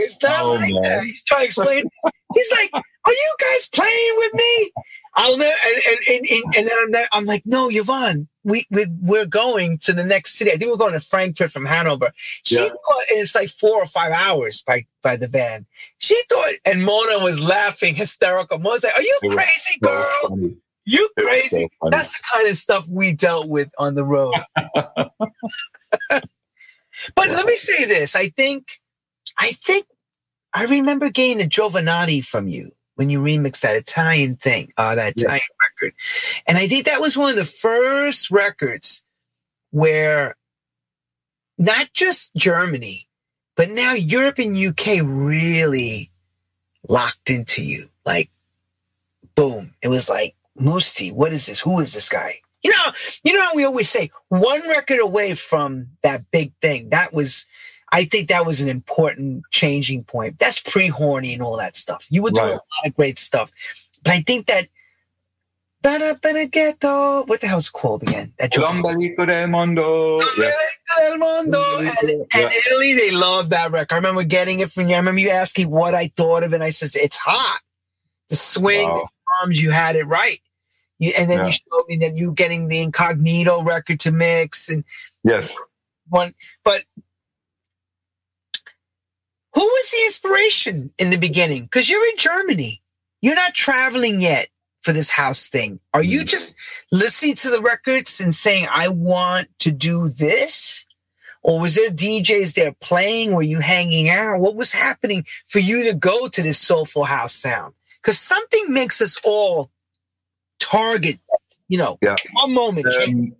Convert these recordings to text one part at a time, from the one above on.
it's not Oh, like man. that. He's trying to explain. He's like, "Are you guys playing with me?" I'll never. And and and, and, then I'm, not- I'm like, "No, Yvonne, we we we're going to the next city. I think we're going to Frankfurt from Hanover." She Yeah. thought, and it's like four or five hours by by the van. She thought, and Mona was laughing hysterical. Mona's like, "Are you It crazy, girl? You crazy?" so. That's the kind of stuff we dealt with on the road. but let me say this. I think, I think I remember getting a Giovanni from you when you remixed that Italian thing, uh, that Yeah. Italian record. And I think that was one of the first records where not just Germany, but now Europe and UK really locked into you. Like, boom. It was like, Mousse T, what is this? Who is this guy? You know, you know how we always say one record away from that big thing. That was, I think that was an important changing point. That's pre-horny and all that stuff. You were doing Right. a lot of great stuff, but I think that. Ghetto. What the hell's it called again? That. L'Ombelico del Mondo. Yeah. El Mundo. And, and Yeah. Italy, they love that record. I remember getting it from you. I remember you asking what I thought of it. And I says, it's hot. The swing, Wow. the drums, you had it right. You, and then Yeah. you showed me that you getting the incognito record to mix and Yes. one. But who was the inspiration in the beginning? Because you're in Germany. You're not traveling yet for this house thing. Are you Mm. just listening to the records and saying, I want to do this? Or was there DJs there playing? Were you hanging out? What was happening for you to go to this soulful house sound? Because something makes us all target, you know, Yeah. one moment. Um,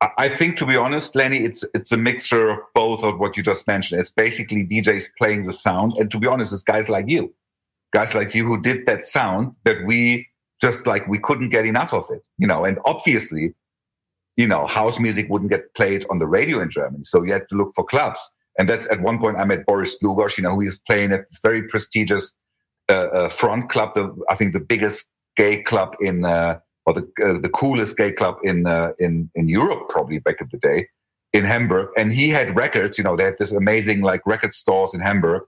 I think, to be honest, Lenny, it's it's a mixture of both of what you just mentioned. It's basically DJs playing the sound, and to be honest, it's guys like you, guys like you who did that sound that we just like we couldn't get enough of it, you know. And obviously, you know, house music wouldn't get played on the radio in Germany, so you had to look for clubs. And that's at one point I met Boris Dlugosch, you know, who is playing at this very prestigious uh, uh, front club, the I think the biggest gay club in. Uh, or the uh, the coolest gay club in uh, in in Europe probably back in the day in Hamburg. And he had records you know they had this amazing like record stores in Hamburg.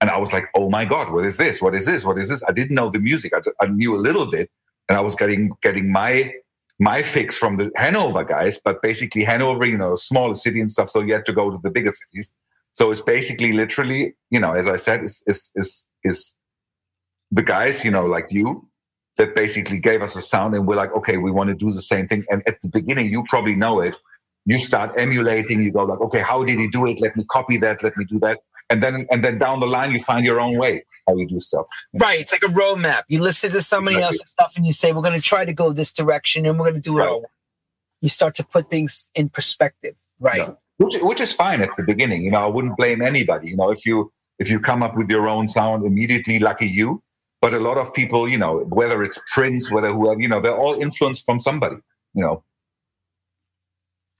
And I was like oh my god what is this? What is this? What is this? I didn't know the music. I, I knew a little bit. And I was getting getting my my fix from the Hanover guys. But basically Hanover you know smaller city and stuff so you had to go to the bigger cities. So it's basically literally you know as I said is is is is the guys you know like you that basically gave us a sound and we're like okay we want to do the same thing and at the beginning you probably know it you start emulating you go like okay how did he do it let me copy that let me do that and then and then down the line you find your own way how you do stuff Right. It's like a roadmap. You listen to somebody Exactly. else's stuff and you say, we're going to try to go this direction and we're going to do it Right. all. You start to put things in perspective. Right. Yeah. which which is fine at the beginning you know i wouldn't blame anybody you know if you if you come up with your own sound immediately lucky you but a lot of people you know whether it's prince whether whoever you know they're all influenced from somebody you know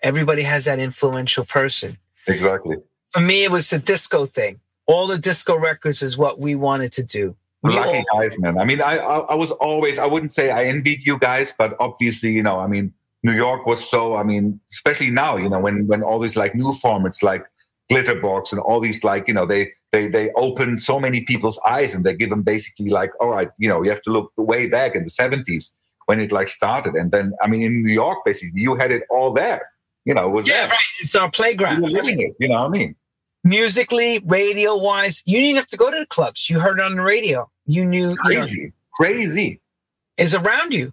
Everybody has that influential person. exactly For me, it was the disco thing. All the disco records is what we wanted to do. We lucky all- guys, man. I mean, I, I I was always I wouldn't say I envied you guys, but obviously, you know, I mean, New York was so. I mean, especially now, you know, when when all these like new formats like Glitterbox and all these like, you know, they they they open so many people's eyes and they give them basically like, all right, you know, you have to look way back in the seventies when it like started, and then I mean, in New York, basically, you had it all there. You know, it was yeah, there. right. It's our playground You were living it. You know what I mean? Musically, radio wise, you didn't have to go to the clubs. You heard it on the radio. You knew, you know, Crazy, crazy, it's around you.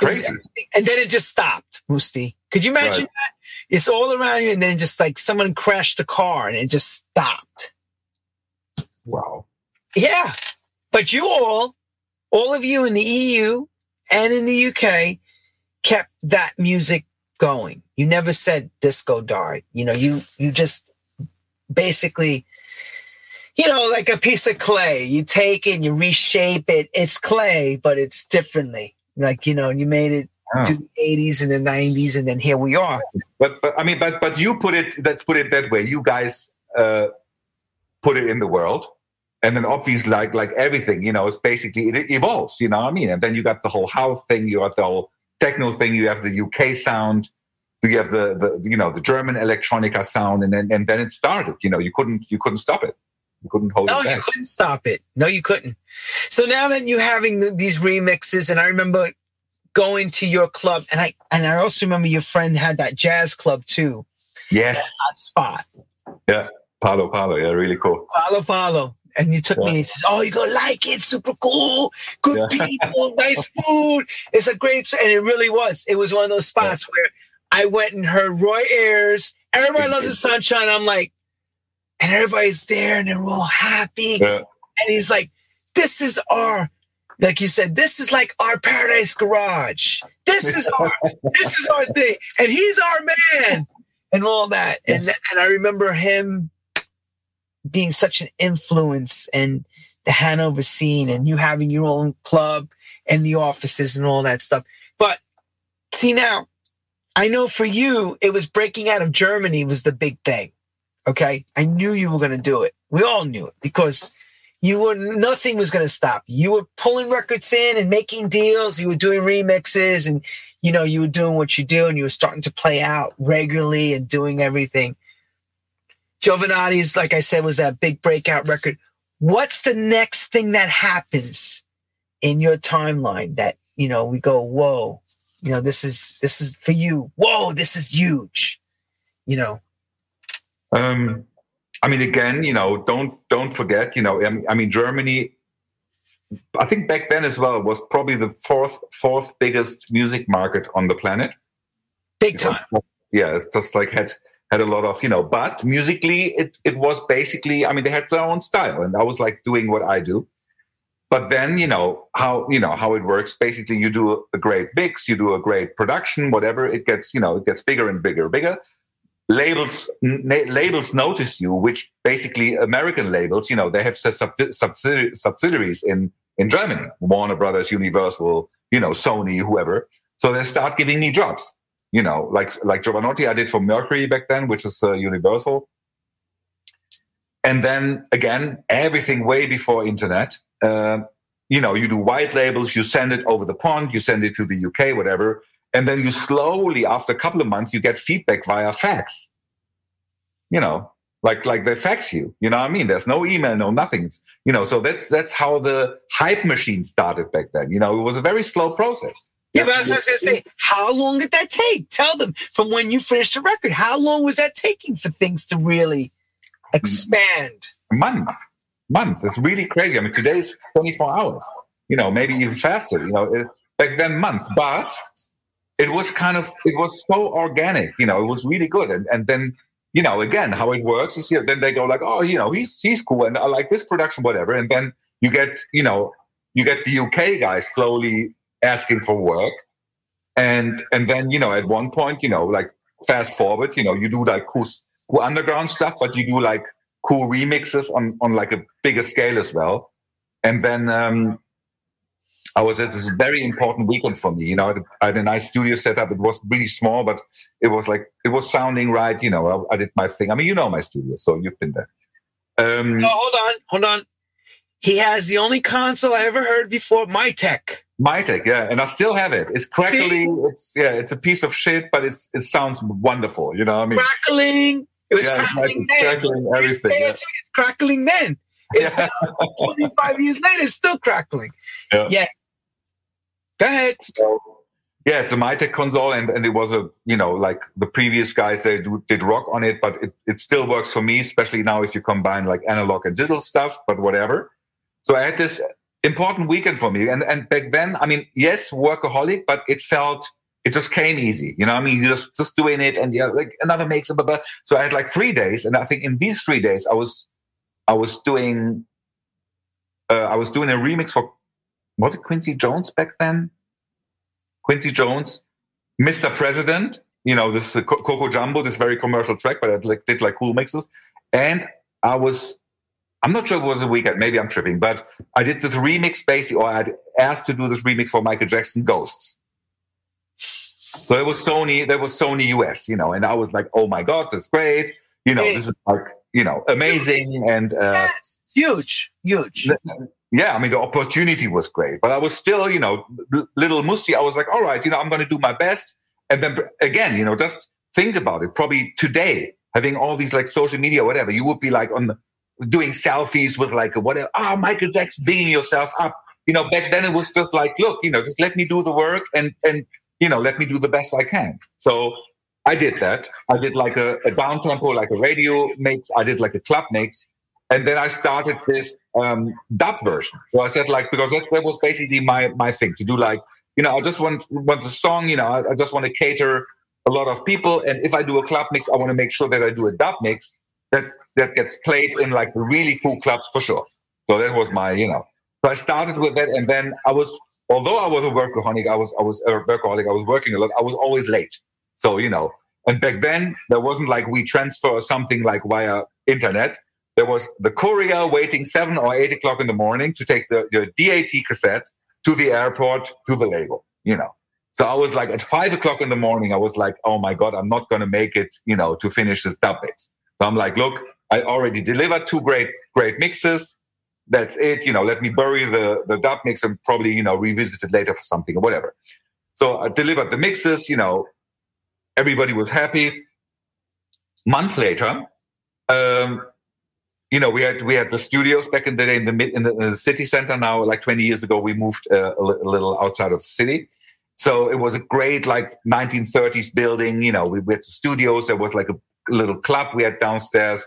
Crazy. and then it just stopped, Mousse T. Could you imagine Right. that? It's all around you, and then just like someone crashed the car and it just stopped. Wow. Yeah. But you all, all of you in the EU and in the UK kept that music going. You never said disco died. You know, you you just basically you know, like a piece of clay. You take it and you reshape it. It's clay, but it's differently. Like, you know, you made it Yeah. to the 80s and the 90s, and then here we are. But but I mean, but but you put it. Let's put it that way. You guys uh, put it in the world, and then obviously, like like everything, you know, it's basically it evolves. You know what I mean? And then you got the whole house thing. You got the whole techno thing. You have the UK sound. You have the the you know the German electronica sound, and then and then it started. You know, you couldn't you couldn't stop it. You couldn't hold no, it back. you couldn't stop it. No, you couldn't. So now that you're having the, these remixes, and I remember going to your club, and I and I also remember your friend had that jazz club too. Yes. Spot. Yeah. Palo Palo. Yeah, really cool. Palo Palo. And you took yeah. me and says, Oh, you're gonna like it, super cool, good yeah. people, nice food. It's a great and it really was. It was one of those spots yeah. where I went and heard Roy Ayers. Everybody loves the sunshine. I'm like, and everybody's there and they're all happy. And he's like, This is our like you said, this is like our paradise garage. This is our this is our thing. And he's our man. And all that. And and I remember him being such an influence and the Hanover scene and you having your own club and the offices and all that stuff. But see now, I know for you, it was breaking out of Germany was the big thing. Okay. I knew you were going to do it. We all knew it because you were, nothing was going to stop. You were pulling records in and making deals. You were doing remixes and, you know, you were doing what you do and you were starting to play out regularly and doing everything. Jovanotti's, like I said, was that big breakout record. What's the next thing that happens in your timeline that, you know, we go, whoa, you know, this is, this is for you. Whoa, this is huge, you know? Um, I mean, again, you know, don't, don't forget, you know, I mean, Germany, I think back then as well was probably the fourth, fourth biggest music market on the planet. Big time. Yeah. It's just like had, had a lot of, you know, but musically, it, it was basically, I mean, they had their own style and I was like doing what I do. But then, you know, how, you know, how it works. Basically, you do a great mix, you do a great production, whatever. It gets, you know, it gets bigger and bigger, bigger. Labels, labels notice you, which basically American labels, you know, they have subsidi- subsidiaries in, in Germany, Warner Brothers, Universal, you know, Sony, whoever. So they start giving me jobs you know, like like Jovanotti I did for Mercury back then, which is uh, Universal. And then again, everything way before internet. Uh, you know, you do white labels, you send it over the pond, you send it to the UK, whatever, and then you slowly, after a couple of months, you get feedback via fax. You know, like like they fax you. You know what I mean? There's no email, no nothing. You know, so that's that's how the hype machine started back then. You know, it was a very slow process. Yeah, but I was going to say, how long did that take? Tell them from when you finished the record. How long was that taking for things to really expand? A month, month. It's really crazy. I mean, today's 24 hours. You know, maybe even faster. You know, it, back then month, but it was kind of it was so organic. You know, it was really good. And and then you know, again, how it works is you know, then they go like, oh, you know, he's he's cool, and I like this production, whatever. And then you get you know you get the UK guys slowly asking for work and and then you know at one point you know like fast forward you know you do like cool, cool underground stuff but you do like cool remixes on on like a bigger scale as well and then um I was at this very important weekend for me. You know, I had a nice studio setup. It was really small, but it was like it was sounding right. You know, I, I did my thing. I mean, you know my studio, so you've been there. Um, no, hold on, hold on. He has the only console I ever heard before, Mytek. Mytek, yeah, and I still have it. It's crackling. See? It's yeah, it's a piece of shit, but it's it sounds wonderful. You know, I mean, crackling. It was yeah, crackling then. Crackling everything. Yeah. It's crackling then. It's yeah. 25 years later, it's still crackling. Yeah. yeah. Go ahead. So, yeah, it's a Mytek console, and, and it was a you know like the previous guys they do, did rock on it, but it, it still works for me, especially now if you combine like analog and digital stuff. But whatever. So I had this important weekend for me. And and back then, I mean, yes, workaholic, but it felt it just came easy. You know, I mean, you just just doing it, and yeah, like another makes blah, So I had like three days, and I think in these three days, I was I was doing uh, I was doing a remix for was it Quincy Jones back then? Quincy Jones, Mr. President. You know, this uh, Coco Jamboo, this very commercial track, but I like, did like cool mixes, and I was I'm not sure it was a weekend. Maybe I'm tripping, but I did this remix basically, or I asked to do this remix for Michael Jackson Ghosts. So it was Sony, there was Sony US, you know, and I was like, oh my God, that's great. You know, this is like, you know, amazing and uh, yes, huge, huge. Yeah, I mean, the opportunity was great, but I was still, you know, little musty. I was like, all right, you know, I'm going to do my best. And then again, you know, just think about it. Probably today, having all these like social media, whatever, you would be like on the doing selfies with like whatever. Ah, oh, Michael Jackson, bigging yourself up. You know, back then it was just like, look, you know, just let me do the work and and you know, let me do the best I can. So I did that. I did like a, a down tempo, like a radio mix. I did like a club mix. And then I started this um, dub version. So I said like, because that, that was basically my, my thing to do like, you know, I just want, want the song, you know, I, I just want to cater a lot of people. And if I do a club mix, I want to make sure that I do a dub mix that, that gets played in like really cool clubs for sure. So that was my, you know, so I started with that. And then I was, although I was a workaholic, I was, I was a workaholic, I was working a lot. I was always late. So, you know, and back then there wasn't like we transfer something like via internet. There was the courier waiting seven or eight o'clock in the morning to take the, the DAT cassette to the airport to the label, you know. So I was like at five o'clock in the morning, I was like, oh my God, I'm not going to make it, you know, to finish this dub. So I'm like, look, I already delivered two great, great mixes. That's it. You know, let me bury the, the dub mix and probably, you know, revisit it later for something or whatever. So I delivered the mixes, you know, everybody was happy. Month later, um, you know, we had we had the studios back in the day in the mid in the, in the city center. Now, like 20 years ago, we moved uh, a, little outside of the city. So it was a great like 1930s building. You know, we, we had the studios. There was like a little club we had downstairs,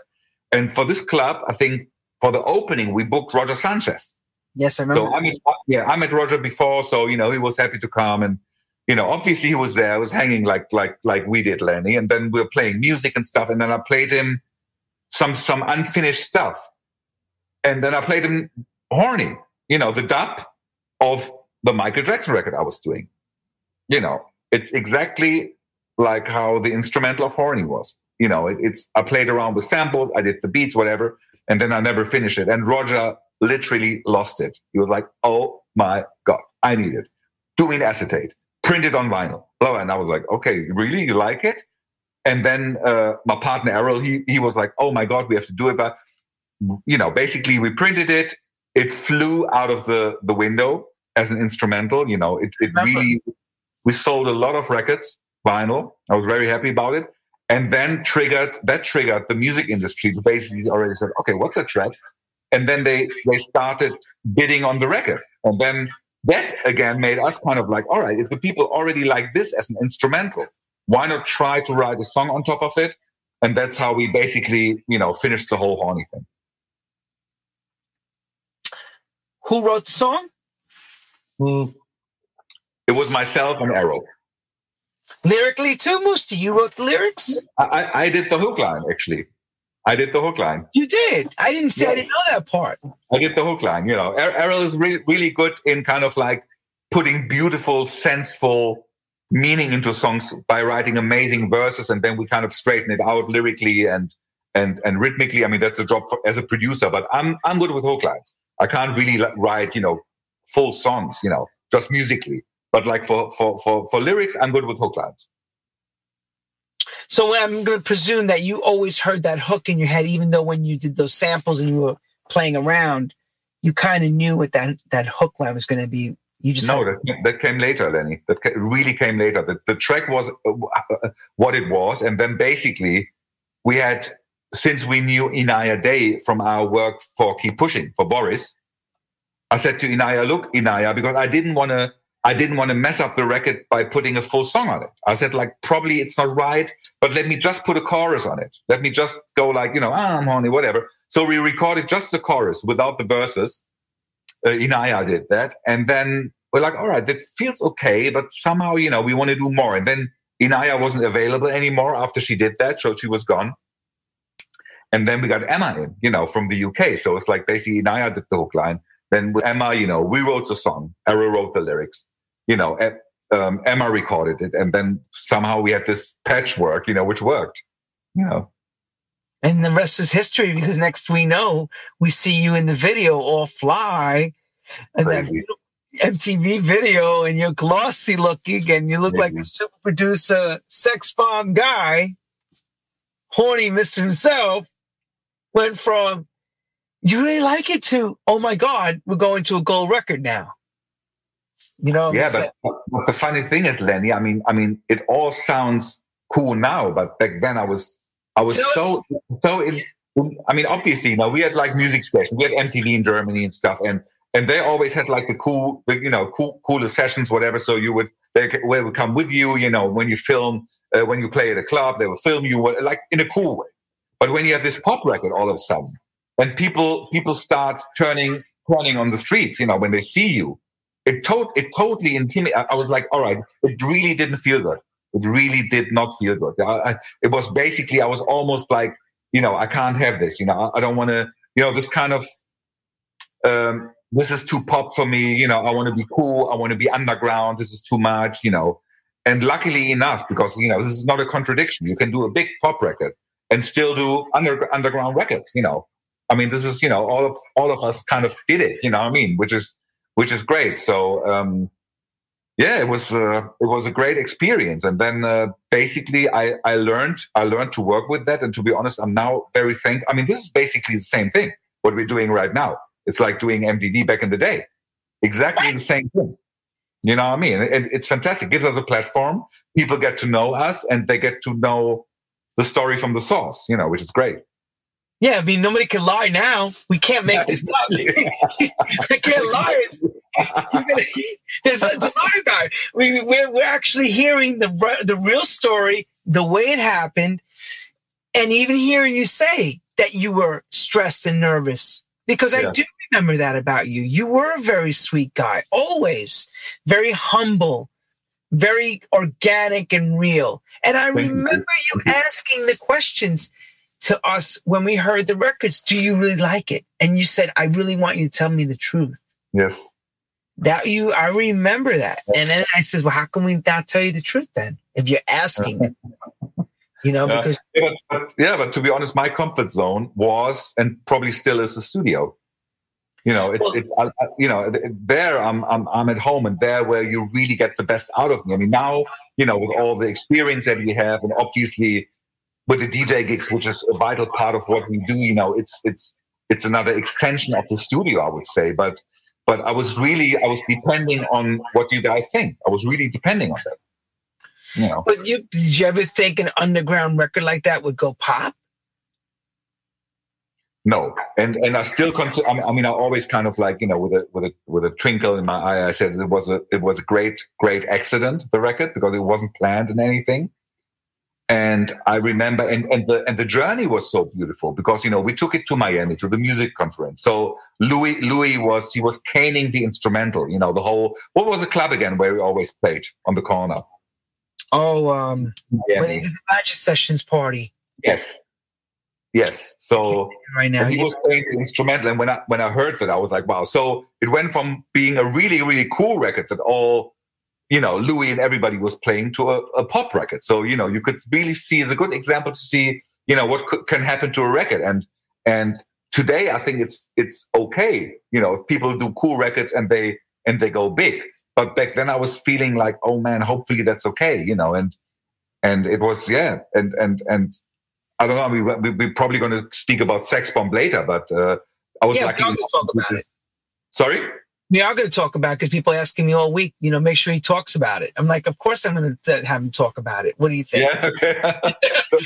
and for this club, I think for the opening we booked Roger Sanchez. Yes, I remember. So I met, yeah, I met Roger before, so you know he was happy to come and you know, obviously he was there, I was hanging like like like we did, Lenny, and then we were playing music and stuff, and then I played him some some unfinished stuff, and then I played him horny, you know, the dub of the Michael Jackson record I was doing. You know, it's exactly like how the instrumental of horny was. You know, it, it's I played around with samples, I did the beats, whatever, and then I never finished it. And Roger literally lost it. He was like, "Oh my god, I need it." Do Doing acetate printed on vinyl. Blah, And I was like, okay, really? You like it? And then uh, my partner Erroll, he he was like, oh my god, we have to do it. But you know, basically, we printed it. It flew out of the the window as an instrumental. You know, it it really. We sold a lot of records, vinyl. I was very happy about it. And then triggered that triggered the music industry to basically already said, okay, what's a track? And then they they started bidding on the record. And then that again made us kind of like, all right, if the people already like this as an instrumental, why not try to write a song on top of it? And that's how we basically, you know, finished the whole horny thing. Who wrote the song? Mm. It was myself and Erroll. Lyrically too, Mousse T. You wrote the lyrics? I, I did the hook line actually. I did the hook line. You did. I didn't say yes. I didn't know that part. I did the hook line. You know, er- Erroll is really, really good in kind of like putting beautiful, senseful meaning into songs by writing amazing verses, and then we kind of straighten it out lyrically and and and rhythmically. I mean, that's a job for, as a producer. But I'm I'm good with hook lines. I can't really write, you know, full songs. You know, just musically. But like for for for for lyrics, I'm good with hook lines. So I'm going to presume that you always heard that hook in your head, even though when you did those samples and you were playing around, you kind of knew what that that hook line was going to be. You just no, that, that, came later, Lenny. That really came later. The, the track was uh, uh, what it was, and then basically we had since we knew Inaya Day from our work for Keep Pushing for Boris. I said to Inaya, look, Inaya, because I didn't want to I didn't want to mess up the record by putting a full song on it. I said, like, probably it's not right, but let me just put a chorus on it. Let me just go like, you know, ah, I'm horny, whatever. So we recorded just the chorus without the verses. Uh, Inaya did that. And then we're like, all right, that feels okay, but somehow, you know, we want to do more. And then Inaya wasn't available anymore after she did that. So she was gone. And then we got Emma in, you know, from the UK. So it's like basically Inaya did the hook line. Then with Emma, you know, we wrote the song. Erroll wrote the lyrics. You know, um, Emma recorded it, and then somehow we had this patchwork, you know, which worked. You know. And the rest is history because next we know we see you in the video all fly, and Crazy. that MTV video, and you're glossy looking, and you look Crazy. like a super producer, sex bomb guy, horny Mister himself, went from you really like it too. Oh my God, we're going to a gold record now. You know? Yeah, but, but, the funny thing is, Lenny, I mean, I mean, it all sounds cool now, but back then I was, I was so, so, in, I mean, obviously, now we had like music stations, we had MTV in Germany and stuff, and and they always had like the cool, the, you know, cool, cooler sessions, whatever. So you would they would come with you, you know, when you film, uh, when you play at a club, they will film you like in a cool way. But when you have this pop record, all of a sudden, and people people start turning turning on the streets, you know, when they see you, it to- it totally intimidated. I was like, all right, it really didn't feel good. It really did not feel good. I, I, it was basically, I was almost like, you know, I can't have this. You know, I, I don't want to, you know, this kind of, um, this is too pop for me. You know, I want to be cool. I want to be underground. This is too much, you know. And luckily enough, because, you know, this is not a contradiction. You can do a big pop record and still do under, underground records, you know. I mean, this is, you know, all of, all of us kind of did it, you know I mean? Which is, which is great. So, um, yeah, it was uh, it was a great experience. And then uh, basically, I I learned I learned to work with that. And to be honest, I'm now very thankful. I mean, this is basically the same thing what we're doing right now. It's like doing MTV back in the day, exactly the same thing. You know what I mean? And it's fantastic. It gives us a platform. People get to know us, and they get to know the story from the source. You know, which is great. Yeah, I mean, nobody can lie now. We can't make this up. I can't lie. Gonna, there's nothing to lie about. We, we're, we're actually hearing the, the real story, the way it happened, and even hearing you say that you were stressed and nervous. Because yeah. I do remember that about you. You were a very sweet guy, always very humble, very organic and real. And I remember you asking the questions to us when we heard the records, do you really like it? And you said, I really want you to tell me the truth. Yes. That you, I remember that. And then I says, well, how can we not tell you the truth then? If you're asking you know, yeah. because. Yeah but, yeah, but to be honest, my comfort zone was and probably still is the studio. You know, it's, well, it's, I, you know, there I'm, I'm, I'm at home and there where you really get the best out of me. I mean, now, you know, with all the experience that we have and obviously with the DJ gigs, which is a vital part of what we do. You know, it's it's it's another extension of the studio, I would say. But but I was really I was depending on what you guys think. I was really depending on that. You know. But you did you ever think an underground record like that would go pop? No, and and I still consider. I mean, I always kind of like you know with a with a with a twinkle in my eye. I said it was a it was a great great accident the record because it wasn't planned in anything and I remember, and, and the and the journey was so beautiful because you know we took it to Miami to the music conference. So Louis Louis was he was caning the instrumental. You know the whole what was the club again where we always played on the corner. Oh, um, when they did the Magic Sessions party. Yes, yes. So right now he was playing the instrumental, and when I when I heard that, I was like, wow. So it went from being a really really cool record that all you know, Louis and everybody was playing to a, a, pop record. So, you know, you could really see it's a good example to see, you know, what could, can happen to a record. And, and today I think it's, it's okay. You know, if people do cool records and they, and they go big. But back then I was feeling like, oh man, hopefully that's okay, you know, and, and it was, yeah. And, and, and I don't know, we, we, we're probably going to speak about Sex Bomb later, but, uh, I was yeah, lucky. talk about it. Sorry? We are going to talk about because people asking me all week, you know, make sure he talks about it. I'm like, of course I'm going to have him talk about it. What do you think? Yeah, okay.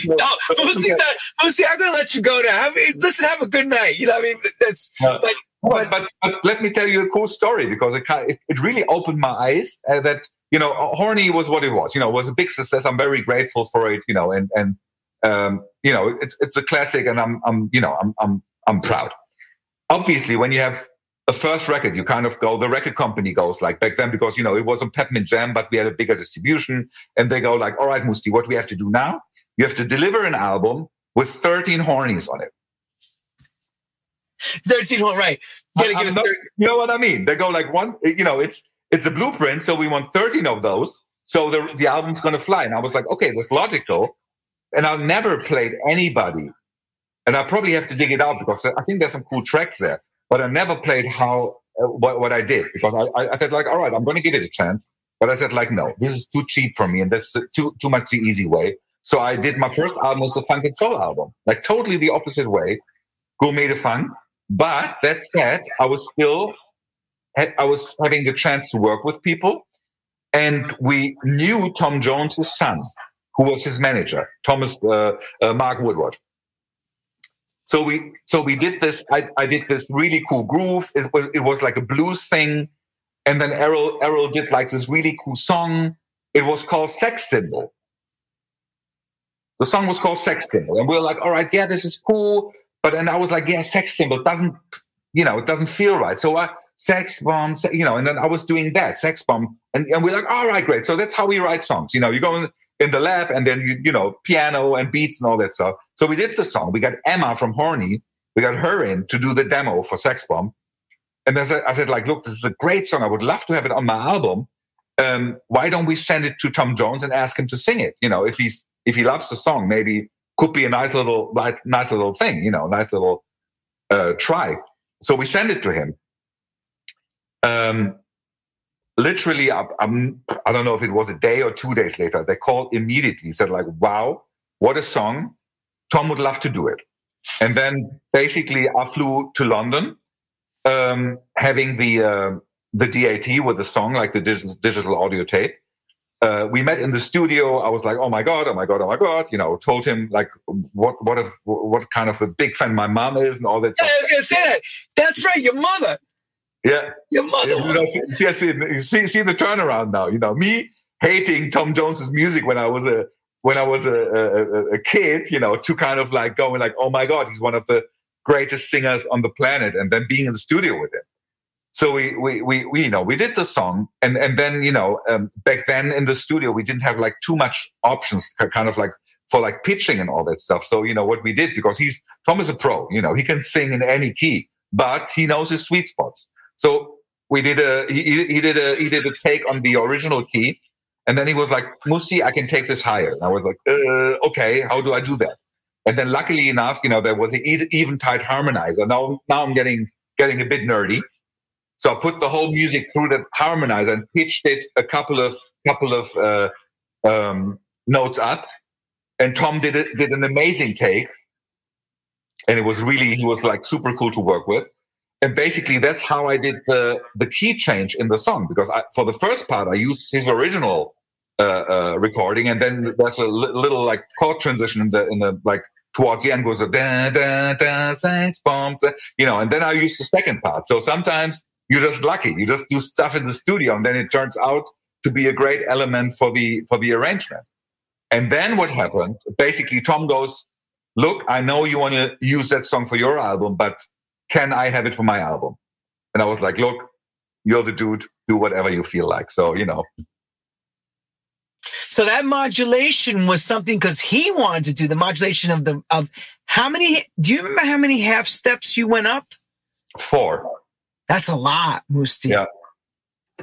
no, Moosey's not, Moosey, I'm going to let you go now. Have, listen, have a good night. You know, I mean, that's, but, but, but, but, let me tell you a cool story because it, it, it really opened my eyes uh, that, you know, Horny was what it was, you know, it was a big success. I'm very grateful for it, you know, and, and, um, you know, it's, it's a classic and I'm, I'm, you know, I'm, I'm, I'm proud. Obviously, when you have a first record, you kind of go, the record company goes like back then, because, you know, it was a Peppermint Jam, but we had a bigger distribution. And they go like, all right, Mousse T, what we have to do now? You have to deliver an album with 13 hornies on it. 13 horn, right. Gotta give not, you know what I mean? They go like one, you know, it's, it's a blueprint. So we want 13 of those. So the, the album's going to fly. And I was like, okay, that's logical. And I've never played anybody. And I probably have to dig it out because I think there's some cool tracks there but I never played how uh, what, what I did because I, I said like, all right, I'm going to give it a chance. But I said like, no, this is too cheap for me, and that's too too much the easy way. So I did my first album was a funk and soul album, like totally the opposite way, gourmet de funk. But that said, I was still I was having the chance to work with people, and we knew Tom Jones's son, who was his manager, Thomas uh, uh, Mark Woodward. So we so we did this. I, I did this really cool groove. It was it was like a blues thing, and then Erroll Erroll did like this really cool song. It was called Sex Symbol. The song was called Sex Symbol, and we were like, all right, yeah, this is cool. But then I was like, yeah, Sex Symbol doesn't, you know, it doesn't feel right. So I sex bomb, you know, and then I was doing that sex bomb, and, and we're like, all right, great. So that's how we write songs. You know, you go in, in the lab and then you, you know, piano and beats and all that stuff. So we did the song. We got Emma from Horny. We got her in to do the demo for Sex Bomb. And then I said, like, look, this is a great song. I would love to have it on my album. Um, why don't we send it to Tom Jones and ask him to sing it? You know, if he's if he loves the song, maybe could be a nice little like nice little thing, you know, nice little uh, try. So we sent it to him. Um, literally, I, I'm, I don't know if it was a day or two days later, they called immediately, said like, wow, what a song. Tom would love to do it. And then basically I flew to London, um, having the, uh, the DAT with the song, like the digital, digital audio tape. Uh, we met in the studio. I was like, "Oh my god, oh my god, oh my god!" You know, told him like what what if, what kind of a big fan my mom is and all that. Yeah, I was gonna say that. That's right, your mother. Yeah. Your mother. You know, see, see, see, see the turnaround now. You know, me hating Tom Jones's music when I was a when I was a, a, a, kid, you know, to kind of like going like, oh my God, he's one of the greatest singers on the planet, and then being in the studio with him. So we, we, we, we you know, we did the song, and and then you know, um, back then in the studio we didn't have like too much options, kind of like for like pitching and all that stuff. So you know what we did because he's Tom is a pro, you know, he can sing in any key, but he knows his sweet spots. So we did a he, he did a he did a take on the original key, and then he was like, Musi, I can take this higher." And I was like, uh, "Okay, how do I do that?" And then luckily enough, you know, there was an Eventide harmonizer. Now now I'm getting getting a bit nerdy. So I put the whole music through the harmonizer and pitched it a couple of couple of uh, um, notes up. And Tom did it, did an amazing take, and it was really he was like super cool to work with and basically that's how I did the the key change in the song because I, for the first part I used his original uh, uh, recording and then there's a li- little like chord transition in the in the like towards the end goes a da da da thanks bomb you know and then I use the second part. So sometimes you're just lucky. You just do stuff in the studio and then it turns out to be a great element for the for the arrangement. And then what happened basically Tom goes look I know you want to use that song for your album but can I have it for my album? And I was like, look, you're the dude, do whatever you feel like. So, you know. So that modulation was something because he wanted to do the modulation of the of how many do you remember how many half steps you went up? Four. That's a lot, Mousse T. Yeah.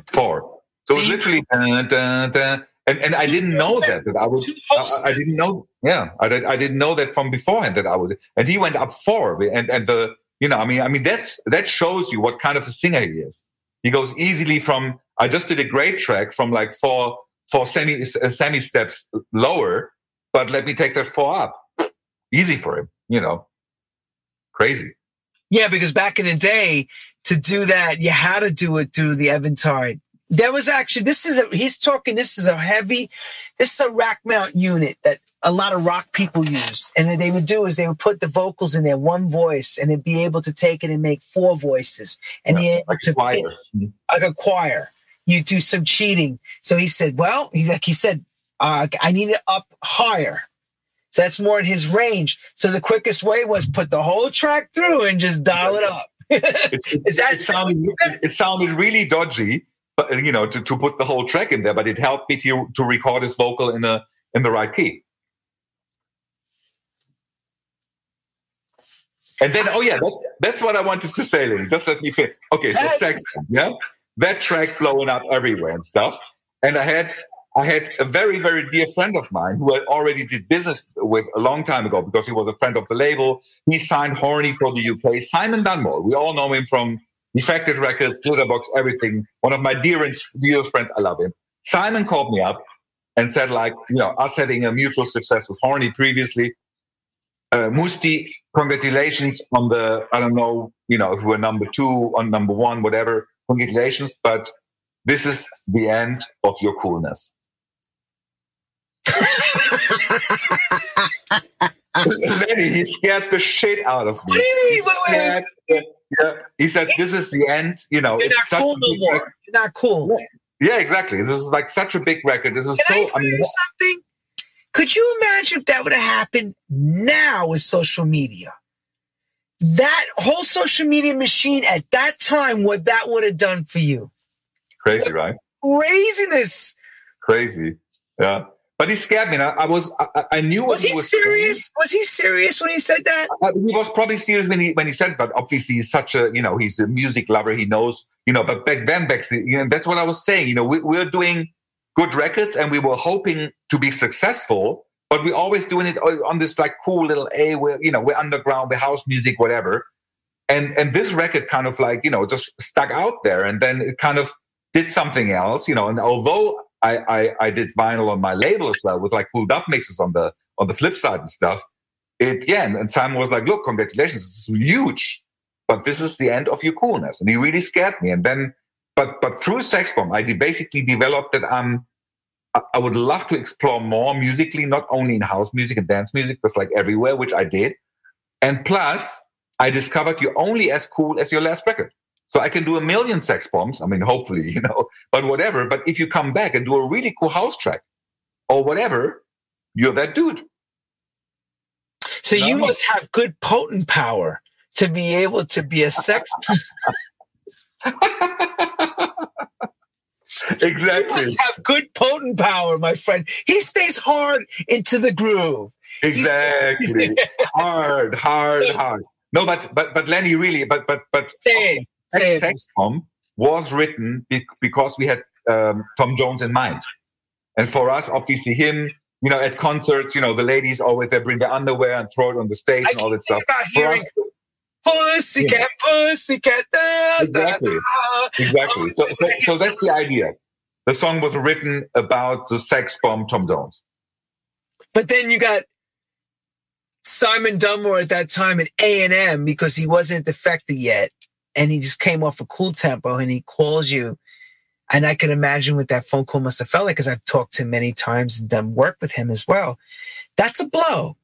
Four. So literally da, da, da, and and I didn't know that that I would I, I, didn't know yeah I, I didn't know that from beforehand that I would and he went up four and and the you know, I mean, I mean that's that shows you what kind of a singer he is. He goes easily from I just did a great track from like four four semi uh, semi steps lower, but let me take that four up. Easy for him, you know. Crazy. Yeah, because back in the day, to do that, you had to do it through the Eventide. There was actually this is a he's talking. This is a heavy, this is a rack mount unit that a lot of rock people use. And what they would do is they would put the vocals in there, one voice, and it'd be able to take it and make four voices. And yeah, like a choir. Like a choir. You do some cheating. So he said, well, he's like he said, uh, I need it up higher. So that's more in his range. So the quickest way was put the whole track through and just dial it up. is that it sounded, it sounded really dodgy, Uh, you know, to, to put the whole track in there, but it helped me to, to record his vocal in a in the right key. And then, oh yeah, that's that's what I wanted to say, Lily. Just let me finish. Okay, so uh, sex, yeah, that track blowing up everywhere and stuff. And I had I had a very very dear friend of mine who I already did business with a long time ago because he was a friend of the label. He signed Horny for the UK. Simon Dunmore. We all know him from Defected Records, Glitterbox, everything. One of my dearest dearest friends. I love him. Simon called me up and said, like, you know, us having a mutual success with Horny previously uh, Mousse T, congratulations on the, I don't know, you know, if we're number two on number one, whatever, congratulations, but this is the end of your coolness. He scared the shit out of me. What do you mean? Yeah, he said, "This is the end." You know, You're not such cool a no more. record. You're not cool. Yeah, exactly. This is like such a big record. This is Can I so. say I mean, something? Could you imagine if that would have happened now with social media? That whole social media machine at that time, what that would have done for you. crazy, right? Craziness. Crazy. Yeah, but he scared me. I, I was. I, I knew what Was he was saying. serious? Was he serious when he said that? Uh, he was probably serious when he when he said, but obviously he's such a you know he's a music lover. He knows you know. But back then, back you know that's what I was saying. You know, we, we're doing good records and we were hoping to be successful, but we're always doing it on this like cool little a. We're you know we're underground, we're house music, whatever. And and this record kind of like you know just stuck out there, and then it kind of did something else. You know, and although I I, I did vinyl on my label as well with like cool dub mixes on the on the flip side and stuff. It yeah and, simon was like look congratulations this is huge but this is the end of your coolness. And he really scared me. And then but but through sex bomb i basically developed that um I, I would love to explore more musically not only in house music and dance music just like everywhere which i did. And plus i discovered you're only as cool as your last record so i can do a million sex bombs i mean hopefully you know but whatever but if you come back and do a really cool house track or whatever you're that dude So you No. must have good potent power to be able to be a sex. You exactly must have good potent power, my friend. He stays hard into the groove. exactly hard hard hard no but but but lenny really but but but Say Sex bomb was written be- because we had um, tom jones in mind. And for us obviously him you know at concerts you know the ladies always they bring their underwear and throw it on the stage I and all that stuff. for us, pussycat, pussycat. Da, Exactly. da. exactly. So, so so that's the idea. The song was written about the sex bomb tom jones. But then you got Simon Dunmore at that time at A and M because he wasn't defected yet, and he just came off a Cooltempo, and he calls you. And I can imagine what that phone call must have felt like because I've talked to him many times and done work with him as well. That's a blow.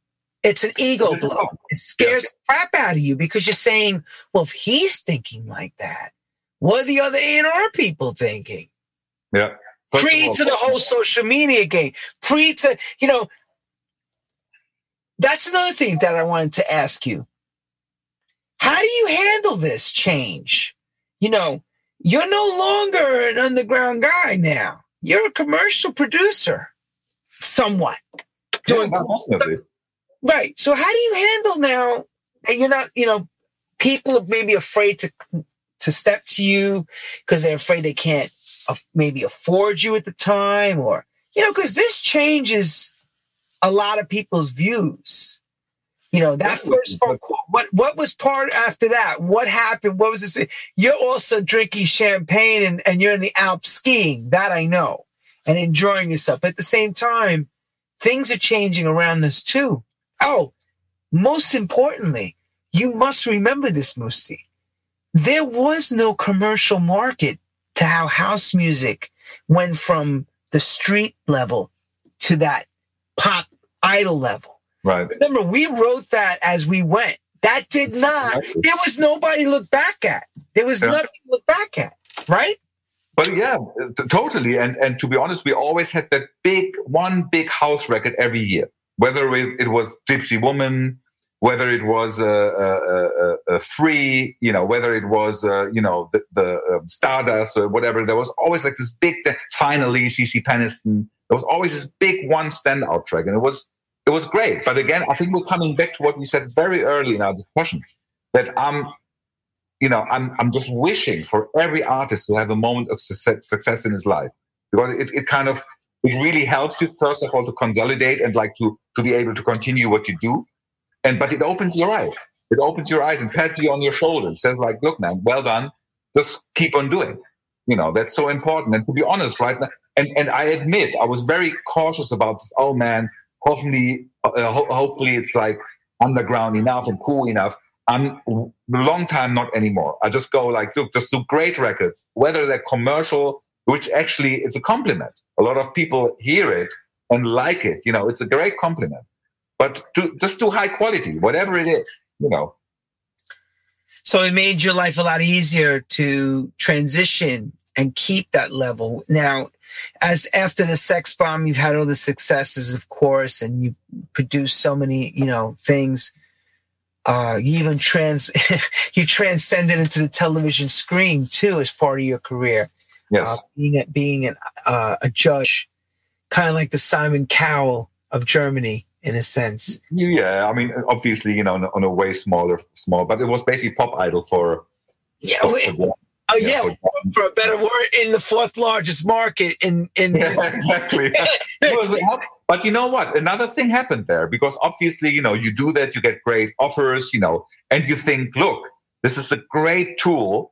It's an ego blow. It scares the crap out of you because you're saying, well, if he's thinking like that, what are the other A&R people thinking? yeah First pre all, to the whole social media game, pre to, you know, that's another thing that I wanted to ask you. How do you handle this change? You know, you're no longer an underground guy now. You're a commercial producer, somewhat. Doing Yeah. Right. So how do you handle now? And you're not, you know, people are maybe afraid to to step to you because they're afraid they can't maybe afford you at the time, or you know, because this changes a lot of people's views. You know, that first phone call. What what was part after that? What happened? What was this? You're also drinking champagne and, and you're in the Alps skiing. That I know, and enjoying yourself. At the same time, things are changing around us too. Oh, most importantly, you must remember this, Mousse T. There was no commercial market to how house music went from the street level to that pop idol level. Right Remember, we wrote that as we went. That did not, Exactly. there was nobody to look back at. There was Yeah. nothing to look back at, right? But yeah, t- totally. And and to be honest, we always had that big one big house record every year. Whether it, was Gypsy Woman, whether it was a uh, uh, uh, Free, you know, whether it was you know the, the um, Stardust or whatever, there was always like this big. Finally, CeCe Peniston. There was always this big one standout track, and it was it was great. But again, I think we're coming back to what we said very early in our discussion that I'm, you know, I'm I'm just wishing for every artist to have a moment of success, in his life because it, it kind of it really helps you first of all to consolidate and like to to be able to continue what you do, and but it opens your eyes. It opens your eyes and pats you on your shoulder and says like, look, man, well done. Just keep on doing. You know, that's so important. And to be honest, right now, and and I admit I was very cautious about this. Oh man, hopefully, uh, ho- hopefully it's like underground enough and cool enough. I'm long time not anymore. I just go like, look, just do great records, whether they're commercial, which actually it's a compliment. A lot of people hear it and like it. You know, it's a great compliment. but just do high quality, whatever it is, you know. So it made your life a lot easier to transition and keep that level. Now, as after the sex bomb, you've had all the successes, of course, and you produced so many, you know, things. Uh, you even trans, you transcended into the television screen too as part of your career. Yes, uh, being a, being an, uh, a judge, kind of like the Simon Cowell of Germany in a sense. Yeah, I mean, obviously, you know, on a, on a way smaller, small, but it was basically pop idol for. Yeah, for, for, Oh yeah, yeah for, for, a better word, in the fourth largest market in in yeah, exactly. but you know what? Another thing happened there because obviously, you know, you do that, you get great offers, you know, and you think, look, this is a great tool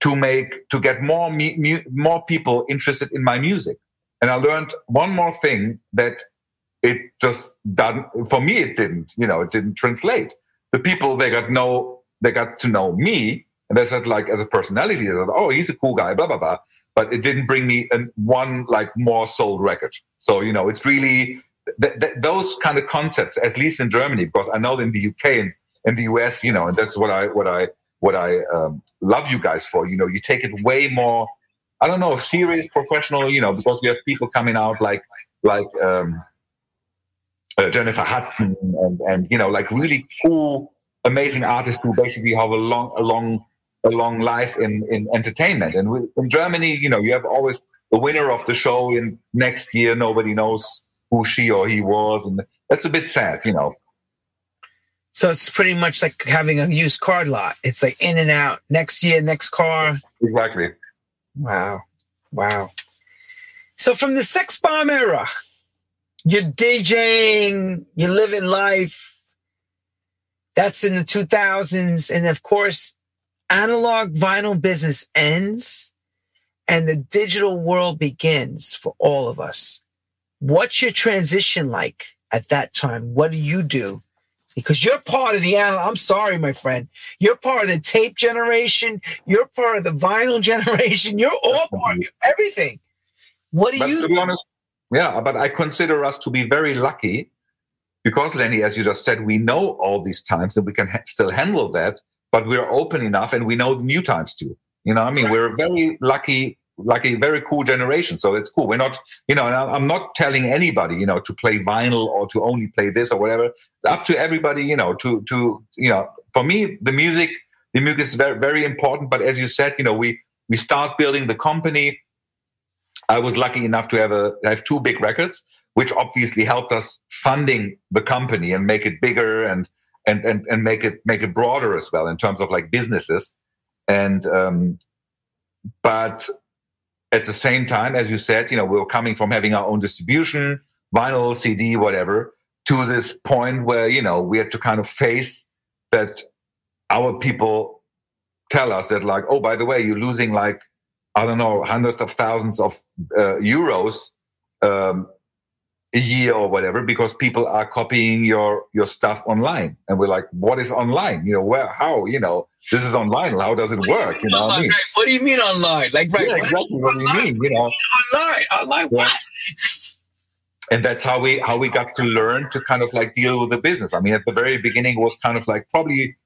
to make to get more me, mu- more people interested in my music. And I learned one more thing that it just done for me. It didn't, you know, it didn't translate. The people they got know they got to know me and they said, like, as a personality, oh, he's a cool guy, blah, blah, blah. But it didn't bring me an, one, like, more sold record. So, you know, it's really th- th- those kind of concepts, at least in Germany, because I know in the UK and in the US, you know, and that's what I, what I, what I um, love you guys for. You know, you take it way more, I don't know, serious, professional, you know, because we have people coming out like, like, um, uh, Jennifer Hudson and, and, you know, like really cool, amazing artists who basically have a long, a long a long life in, in entertainment. And in Germany, you know, you have always the winner of the show in next year, nobody knows who she or he was. And that's a bit sad, you know. So it's pretty much like having a used car lot. It's like in and out. Next year, next car. Exactly. Wow. Wow. So from the sex bomb era, you're DJing, you're living life. That's in the 2000s. And of course, analog vinyl business ends and the digital world begins for all of us. What's your transition like at that time? What do you do? Because you're part of the analog. I'm sorry, my friend. You're part of the tape generation. You're part of the vinyl generation. You're all part of everything. What do but you? To be honest, yeah, but I consider us to be very lucky because, Lenny, as you just said, we know all these times and we can ha- still handle that but we're open enough and we know the new times too. You know, I mean, we're a very lucky, lucky, very cool generation. So it's cool. We're not, you know, I'm not telling anybody, you know, to play vinyl or to only play this or whatever. It's up to everybody, you know, to, to, you know, for me, the music, the music is very, very important. But as you said, you know, we, we start building the company. I was lucky enough to have a have two big records, which obviously helped us funding the company and make it bigger and and and and make it make it broader as well in terms of like businesses. And um, but at the same time as you said you know we are coming from having our own distribution vinyl cd whatever to this point where you know we had to kind of face that our people tell us that like oh by the way you're losing like i don't know hundreds of thousands of uh, euros um, a year or whatever because people are copying your your stuff online. And we're like what is online? You know where how you know this is online. How does it work? you know what, I mean? what do you mean online? Like right yeah, exactly. What, do you mean you know? Online? Online yeah. what? And that's how we how we got to learn to kind of like deal with the business. I mean at the very beginning was kind of like probably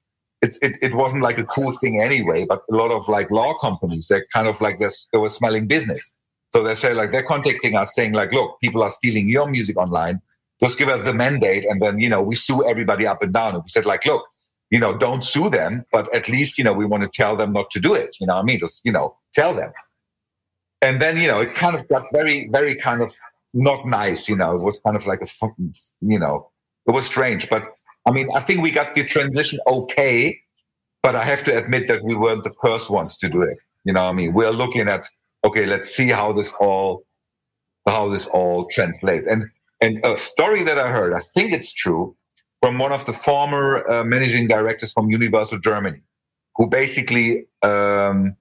it's it, it wasn't like a cool thing anyway but a lot of like law companies they're kind of like this they were smelling business so they say like they're contacting us saying like, look, people are stealing your music online. Just give us the mandate, and then you know we sue everybody up and down. And we said like, look, you know, don't sue them, but at least you know we want to tell them not to do it. You know, I mean, just you know, tell them. And then you know, it kind of got very, very kind of not nice. You know, it was kind of like a, you know, it was strange. But I mean, I think we got the transition okay. But I have to admit that we weren't the first ones to do it. You know, I mean, we're looking at okay, let's see how this all how this all translates. And and a story that I heard, I think it's true, from one of the former uh, managing directors from Universal Germany, who basically um,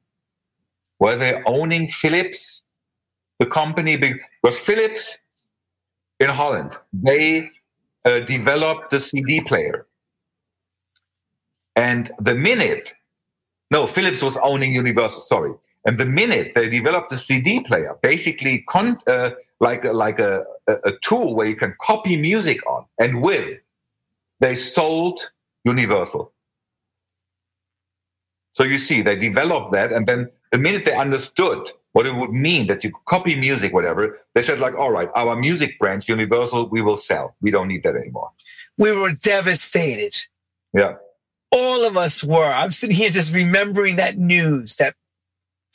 were they owning Philips, the company, because Philips in Holland they uh, developed the CD player, and the minute no, Philips was owning Universal. Sorry, and the minute they developed a CD player, basically con- uh, like like a, a, tool where you can copy music on and with, they sold Universal. So you see, they developed that, and then the minute they understood what it would mean that you copy music, whatever, they said like, all right, our music brand, Universal, we will sell. We don't need that anymore. We were devastated. Yeah. All of us were. I'm sitting here just remembering that news that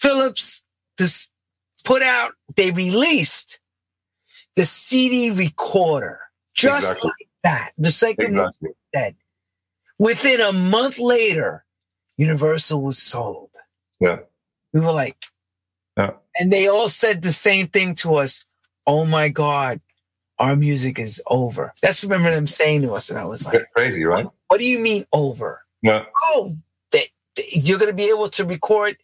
Philips just put out, they released the CD recorder just Exactly. like that. The second Exactly. said. Within a month later, Universal was sold. Yeah. We were like, Yeah. and they all said the same thing to us. Oh my God, our music is over. That's what remember them saying to us. And I was like, Crazy, right? what do you mean over? Yeah. Oh, they, they- you're going to be able to record,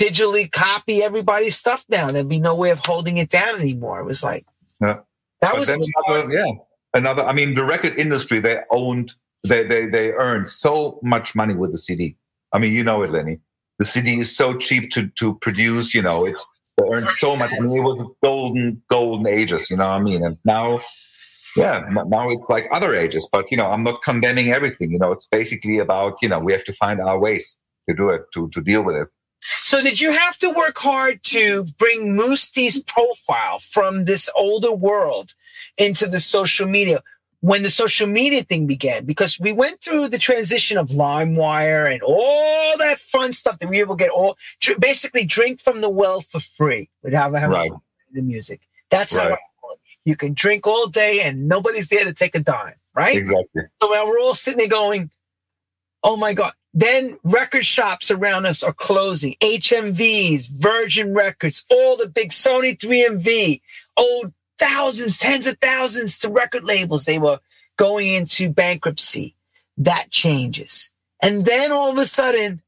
digitally copy everybody's stuff now. There'd be no way of holding it down anymore. It was like, Yeah. that But was another, yeah, another. I mean, the record industry they owned, they they they earned so much money with the CD. I mean, you know it, Lenny. The CD is so cheap to to produce. You know, it's they earned so much. I mean, it was golden golden ages. You know what I mean? And now, yeah, now it's like other ages. But you know, I'm not condemning everything. You know, it's basically about you know we have to find our ways to do it to to deal with it. So did you have to work hard to bring Mousse T's profile from this older world into the social media when the social media thing began? Because we went through the transition of LimeWire and all that fun stuff that we were able to get all basically drink from the well for free without having Right. the music. That's how Right. I it. you can drink all day and nobody's there to take a dime, right? Exactly. So now we're all sitting there going, oh my God. Then record shops around us are closing. HMVs, Virgin Records, all the big Sony 3MV owed thousands, tens of thousands to record labels. They were going into bankruptcy. That changes. And then all of a sudden,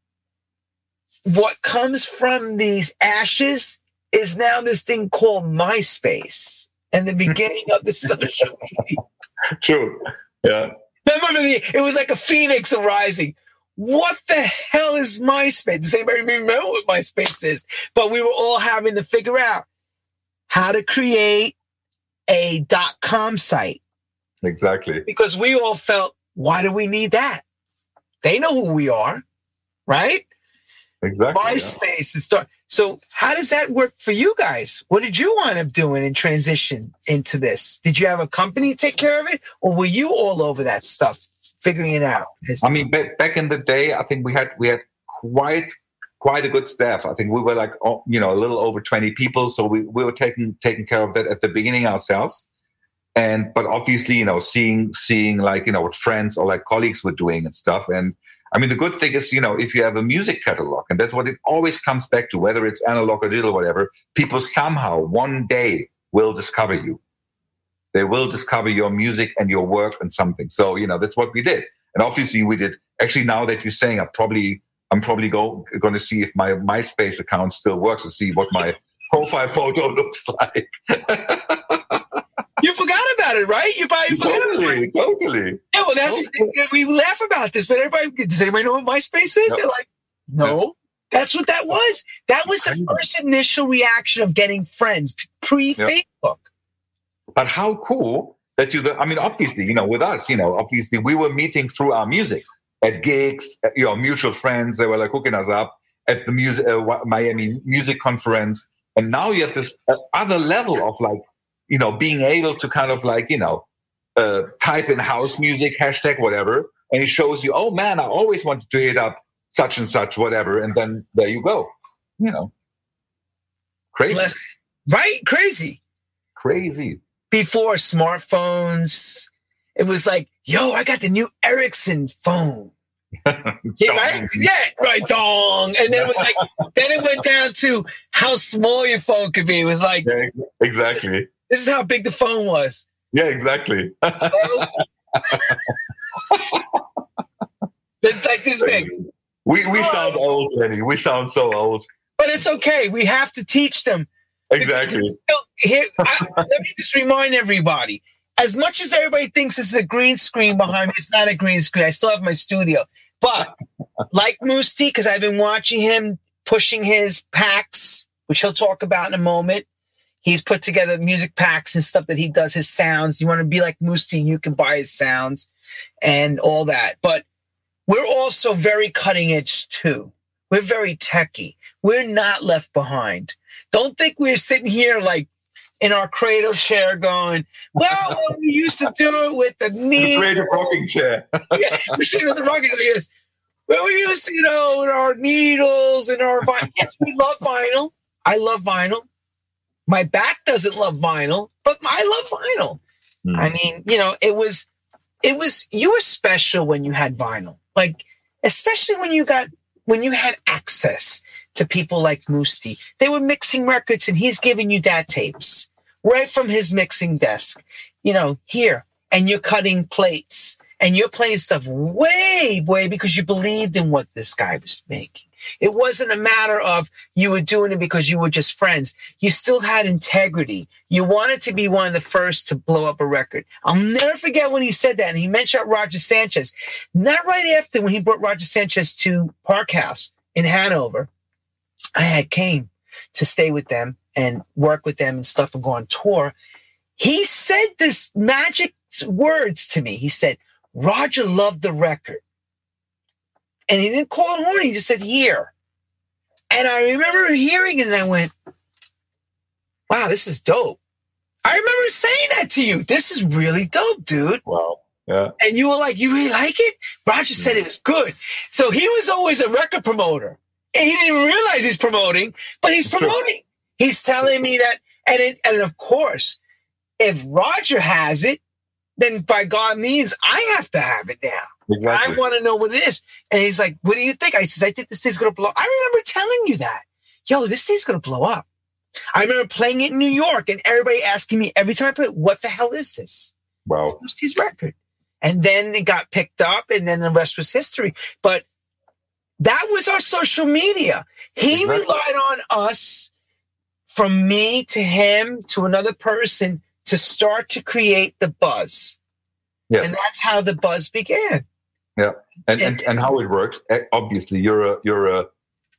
what comes from these ashes is now this thing called MySpace and the beginning of the social media. True. Yeah. Remember, the, it was like a phoenix arising. What the hell is MySpace? Does anybody remember what MySpace is? But we were all having to figure out how to create a dot com site Exactly. because we all felt, why do we need that? They know who we are, right? Exactly. yeah. MySpace is start. So how does that work for you guys? What did you wind up doing in transition into this? Did you have a company take care of it, or were you all over that stuff, figuring it out? I mean, back, back in the day, I think we had we had quite quite a good staff. I think we were like oh, you know a little over twenty people, so we, we were taking taking care of that at the beginning ourselves. And but obviously, you know, seeing seeing like you know what friends or like colleagues were doing and stuff. And I mean, the good thing is, you know, if you have a music catalog, and that's what it always comes back to, whether it's analog or digital, whatever, people somehow one day will discover you. They will discover your music and your work and something. So, you know, that's what we did. And obviously we did actually now that you're saying I probably I'm probably go, going to see if my MySpace account still works and see what my profile photo looks like. You forgot about it, right? You probably forgot about it. totally, totally. Yeah, well, that's we laugh about this, but everybody does anybody know what MySpace is? No. They're like, no. That's what that was. That was the first initial reaction of getting friends pre Facebook. But how cool that you, I mean, obviously, you know, with us, you know, obviously we were meeting through our music at gigs, at, you know, mutual friends. They were like hooking us up at the music, uh, Miami music conference. And now you have this uh, other level of like, you know, being able to kind of like, you know, uh, type in house music, hashtag whatever, and it shows you, oh man, I always wanted to hit up such and such, whatever. And then there you go, you know, crazy, Bless- Right? Crazy. crazy. Before smartphones, it was like, yo, I got the new Ericsson phone. Yeah, right? Yeah, right, dong. And then it was like, then it went down to how small your phone could be. It was like, Yeah, exactly. this is how big the phone was. Yeah, exactly. It's like this big. we we sound old, Lenny. We sound so old. But it's okay. We have to teach them. Exactly. Here, I, let me just remind everybody. As much as everybody thinks this is a green screen behind me, it's not a green screen. I still have my studio. But like Mousse T, because I've been watching him pushing his packs, which he'll talk about in a moment. He's put together music packs and stuff that he does, his sounds. You want to be like Mousse T, you can buy his sounds. and all that. But we're also very cutting edge too. We're very techy. We're not left behind. Don't think we're sitting here like in our cradle chair going, well, we used to do it with the knee. The creative rocking chair. yeah, we're sitting with the rocking chair. Well, we used to, you know, with our needles and our vinyl. Yes, we love vinyl. I love vinyl. My back doesn't love vinyl, but I love vinyl. Mm. I mean, you know, it was, it was, you were special when you had vinyl. Like, especially when you got, when you had access to people like Mousse T. They were mixing records and he's giving you that tapes right from his mixing desk. You know, here, and you're cutting plates and you're playing stuff way, way because you believed in what this guy was making. It wasn't a matter of you were doing it because you were just friends. You still had integrity. You wanted to be one of the first to blow up a record. I'll never forget when he said that. And he mentioned Roger Sanchez. Not right after when he brought Roger Sanchez to Park House in Hanover. I had came to stay with them and work with them and stuff and go on tour. He said this magic words to me. He said, Roger loved the record. And he didn't call it horny, he just said, here. And I remember hearing it and I went, wow, this is dope. I remember saying that to you. This is really dope, dude. Wow. Yeah. And you were like, you really like it? Roger said it was good. So he was always a record promoter. And he didn't even realize he's promoting, but he's promoting. He's telling me that. And, it, and of course, if Roger has it, then by God means I have to have it now. Exactly. I want to know what it is. And he's like, what do you think? I says, I think this thing's going to blow. I remember telling you that. Yo, this thing's going to blow up. I remember playing it in New York and everybody asking me every time I play it, what the hell is this? Wow. It's his record. And then it got picked up and then the rest was history. But that was our social media. He exactly. relied on us from me to him to another person to start to create the buzz. Yes. And that's how the buzz began. Yeah. And, and, and how it works. Eh, obviously, you're a, you're a,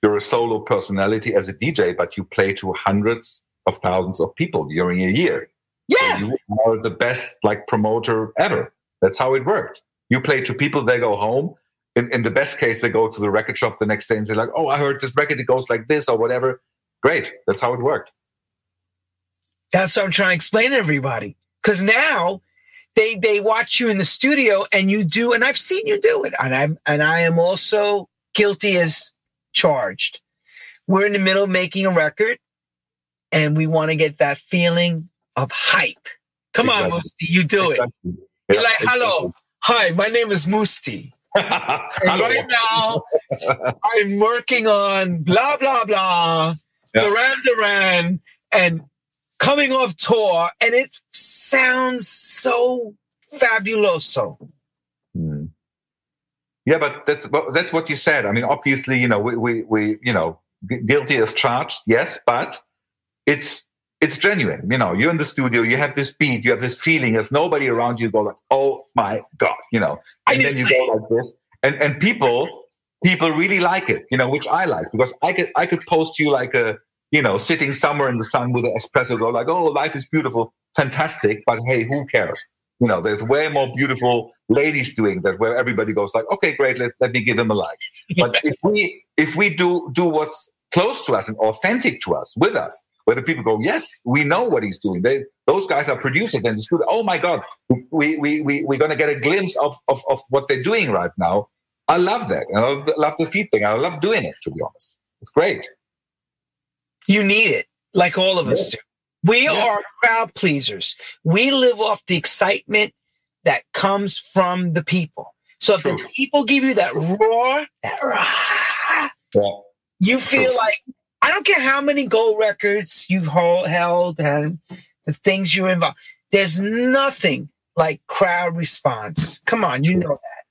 you're a solo personality as a DJ, but you play to hundreds of thousands of people during a year. Yeah. So you are the best like promoter ever. That's how it worked. You play to people, they go home. In, in the best case, they go to the record shop the next day and say like, "Oh, I heard this record. It goes like this or whatever." Great. That's how it worked. That's what I'm trying to explain to everybody. Because now they they watch you in the studio and you do, and I've seen you do it, and I'm and I am also guilty as charged. We're in the middle of making a record, and we want to get that feeling of hype. Come exactly. on, Mousse T, you do exactly. it. Yeah, You're like, hello, hi, my name is Mousse T. right now, I'm working on blah blah blah, yeah. Duran Duran, and coming off tour, and it sounds so fabuloso. Hmm. Yeah, but that's that's what you said. I mean, obviously, you know, we we, we you know, guilty as charged, yes, but it's it's genuine. You know, you're in the studio, you have this beat, you have this feeling. There's nobody around you. Go like, oh my god, you know, and then you go like this, and and people people really like it. You know, which I like because I could I could post you like a you know, sitting somewhere in the sun with an espresso, go like, oh, life is beautiful, fantastic, but hey, who cares? You know, there's way more beautiful ladies doing that where everybody goes like, okay, great, let, let me give them a like. But if we if we do do what's close to us and authentic to us with us, where the people go, yes, we know what he's doing. They those guys are producing and Oh my God, we we we we're gonna get a glimpse of, of of what they're doing right now. I love that. And I love the, love the feedback. I love doing it, to be honest. It's great. You need it, like all of us do. We yeah. are crowd pleasers. We live off the excitement that comes from the people. So if True. the people give you that roar, that rah, yeah. you feel True. like I don't care how many gold records you've hold, held and the things you're involved. There's nothing like crowd response. Come on, you know that.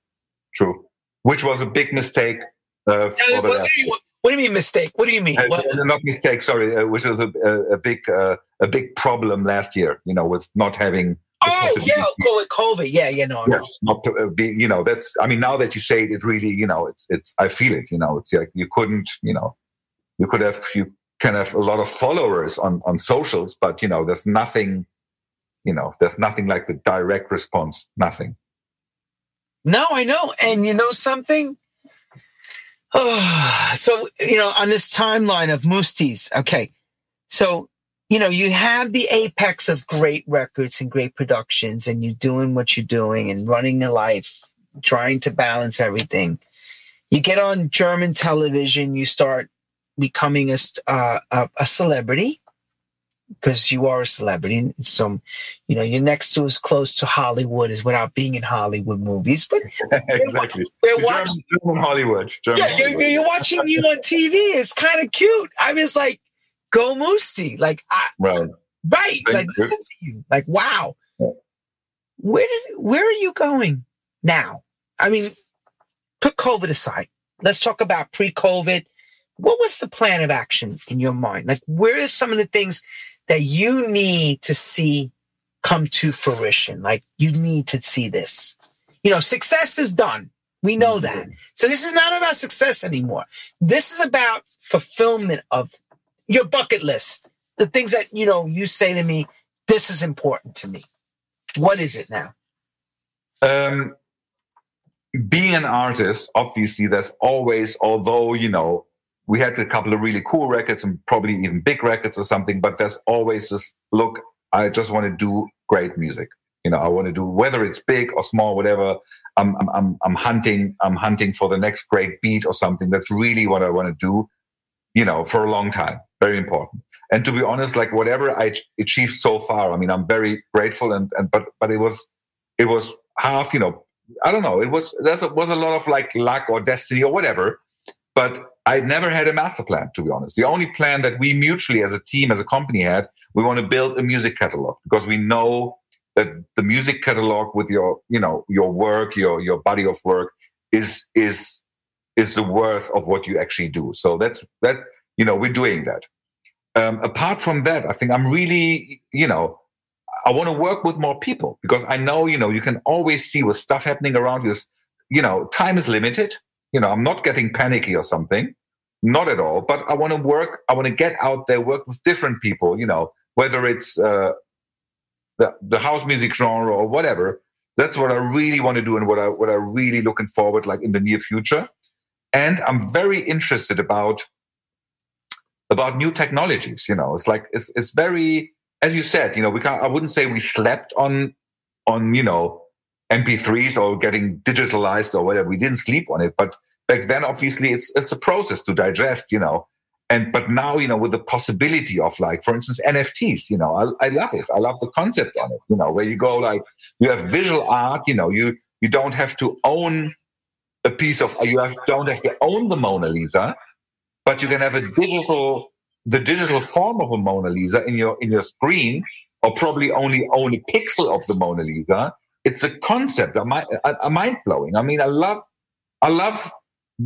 True. Which was a big mistake. Uh, for the, what do you mean mistake? What do you mean? Uh, not mistake. Sorry, uh, which was a, a, a big uh, a big problem last year. You know, with not having. Oh yeah, go with COVID. Yeah, yeah, no. Yes, no. not to uh, be. You know, that's. I mean, now that you say it, it really. You know, it's it's. I feel it. You know, it's like you couldn't. You know, you could have you can have a lot of followers on on socials, but you know, there's nothing. You know, there's nothing like the direct response. Nothing. No, I know. And you know something? Oh, so, you know, on this timeline of Mousse T's, okay. So, you know, you have the apex of great records and great productions, and you're doing what you're doing and running a life, trying to balance everything. You get on German television, you start becoming a, uh, a, a celebrity because you are a celebrity. some, you know, you're next to as close to Hollywood as without being in Hollywood movies. But exactly, we're watching German Hollywood. German yeah, Hollywood. You're, you're, watching you on TV. It's kind of cute. I mean, it's like go Mousse T. Like, I, right, right. Thank like, you. listen to you. Like, wow. Where did where are you going now? I mean, put COVID aside. Let's talk about pre-COVID. What was the plan of action in your mind? Like, where are some of the things that you need to see come to fruition? Like, you need to see this. You know, success is done. We know mm-hmm. that. So this is not about success anymore. This is about fulfillment of your bucket list, the things that, you know, you say to me, this is important to me. What is it now? Um, being an artist, obviously, there's always, although, you know, we had a couple of really cool records and probably even big records or something, but there's always this look, I just want to do great music. You know, I want to do whether it's big or small, whatever. I'm, I'm, I'm, I'm hunting, I'm hunting for the next great beat or something. That's really what I want to do, you know, for a long time very important. And to be honest, like whatever I achieved so far, I mean, I'm very grateful. And, and but but it was it was half, you know, I don't know. It was there was a lot of like luck or destiny or whatever. But I never had a master plan, to be honest. The only plan that we mutually, as a team, as a company, had, we want to build a music catalog because we know that the music catalog with your, you know, your work, your your body of work is is is the worth of what you actually do. So that's that you know, we're doing that. Um, apart from that, I think I'm really, you know, I want to work with more people because I know, you know, you can always see with stuff happening around you. You know, time is limited. You know, I'm not getting panicky or something, not at all. But I want to work. I want to get out there, work with different people. You know, whether it's uh, the the house music genre or whatever. That's what I really want to do, and what I what I really looking forward like in the near future. And I'm very interested about about new technologies. You know, it's like it's it's very as you said. You know, we can't. I wouldn't say we slept on on you know MP3s or getting digitalized or whatever. We didn't sleep on it, but back then, obviously, it's it's a process to digest. You know, and but now you know with the possibility of like, for instance, NFTs. You know, I, I love it. I love the concept on it. You know, where you go like you have visual art. You know, you you don't have to own a piece of you have, don't have to own the Mona Lisa but you can have a digital the digital form of a Mona Lisa in your in your screen, or probably only own a pixel of the Mona Lisa. It's a concept, a mind blowing. I mean, I love, I love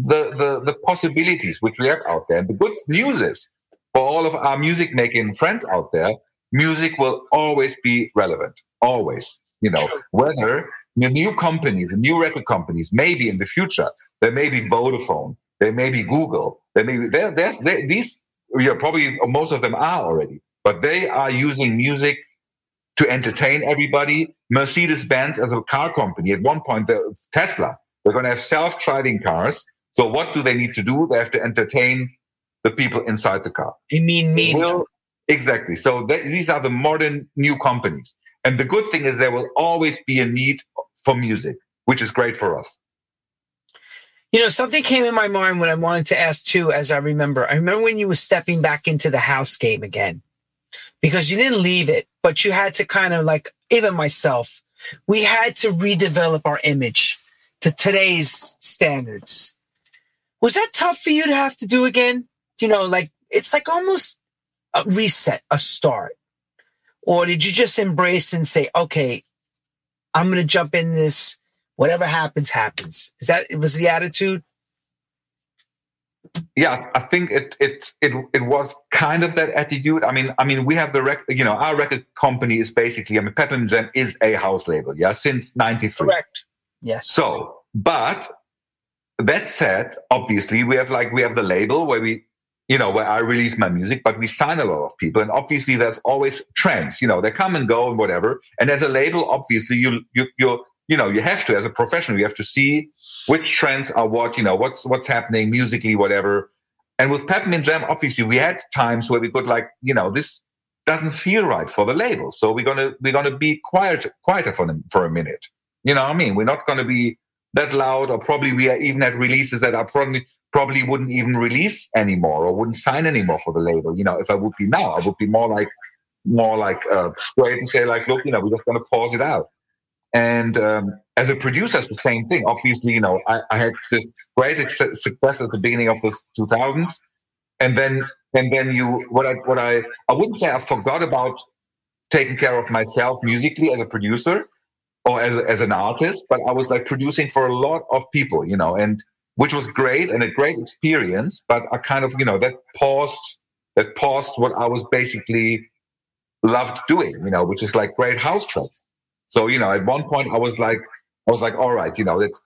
the, the the possibilities which we have out there. And the good news is for all of our music making friends out there, music will always be relevant. Always, you know, whether the new companies, the new record companies, maybe in the future, there may be Vodafone, there may be Google, there may be there, there's there, these. Yeah, probably most of them are already, but they are using music to entertain everybody. Mercedes Benz as a car company at one point, the Tesla, they're going to have self-driving cars. So what do they need to do? They have to entertain the people inside the car. You mean me? exactly. So th- these are the modern new companies. And the good thing is there will always be a need for music, which is great for us. You know, something came in my mind when I wanted to ask too, as I remember. I remember when you were stepping back into the house game again, because you didn't leave it, but you had to kind of like, even myself, we had to redevelop our image to today's standards. Was that tough for you to have to do again? You know, like it's like almost a reset, a start. Or did you just embrace and say, okay, I'm going to jump in this whatever happens, happens. Is that it was the attitude? Yeah, I think it it it it was kind of that attitude. I mean, I mean, we have the record. You know, our record company is basically. I mean, Peppermint Jam is a house label. Yeah, since '93. Correct. Yes. So, but that said, obviously, we have like we have the label where we you know, where I release my music, but we sign a lot of people. And obviously there's always trends, you know, they come and go and whatever. And as a label, obviously you, you, you're, you know, you have to as a professional, you have to see which trends are what, you know, what's what's happening musically, whatever. And with Peppermint Jam, obviously, we had times where we could like, you know, this doesn't feel right for the label, so we're gonna we're gonna be quiet quieter for them for a minute. You know what I mean? We're not gonna be that loud, or probably we are even at releases that are probably probably wouldn't even release anymore or wouldn't sign anymore for the label. You know, if I would be now, I would be more like more like uh, straight and say like, look, you know, we're just going to pause it out. And um, as a producer, it's the same thing. Obviously, you know, I, I had this great success at the beginning of the 2000s, and then and then you what I what I I wouldn't say I forgot about taking care of myself musically as a producer or as as an artist, but I was like producing for a lot of people, you know, and which was great and a great experience. But I kind of you know that paused that paused what I was basically loved doing, you know, which is like great house tracks. So, you know, at one point I was like, I was like, all right, you know, it's,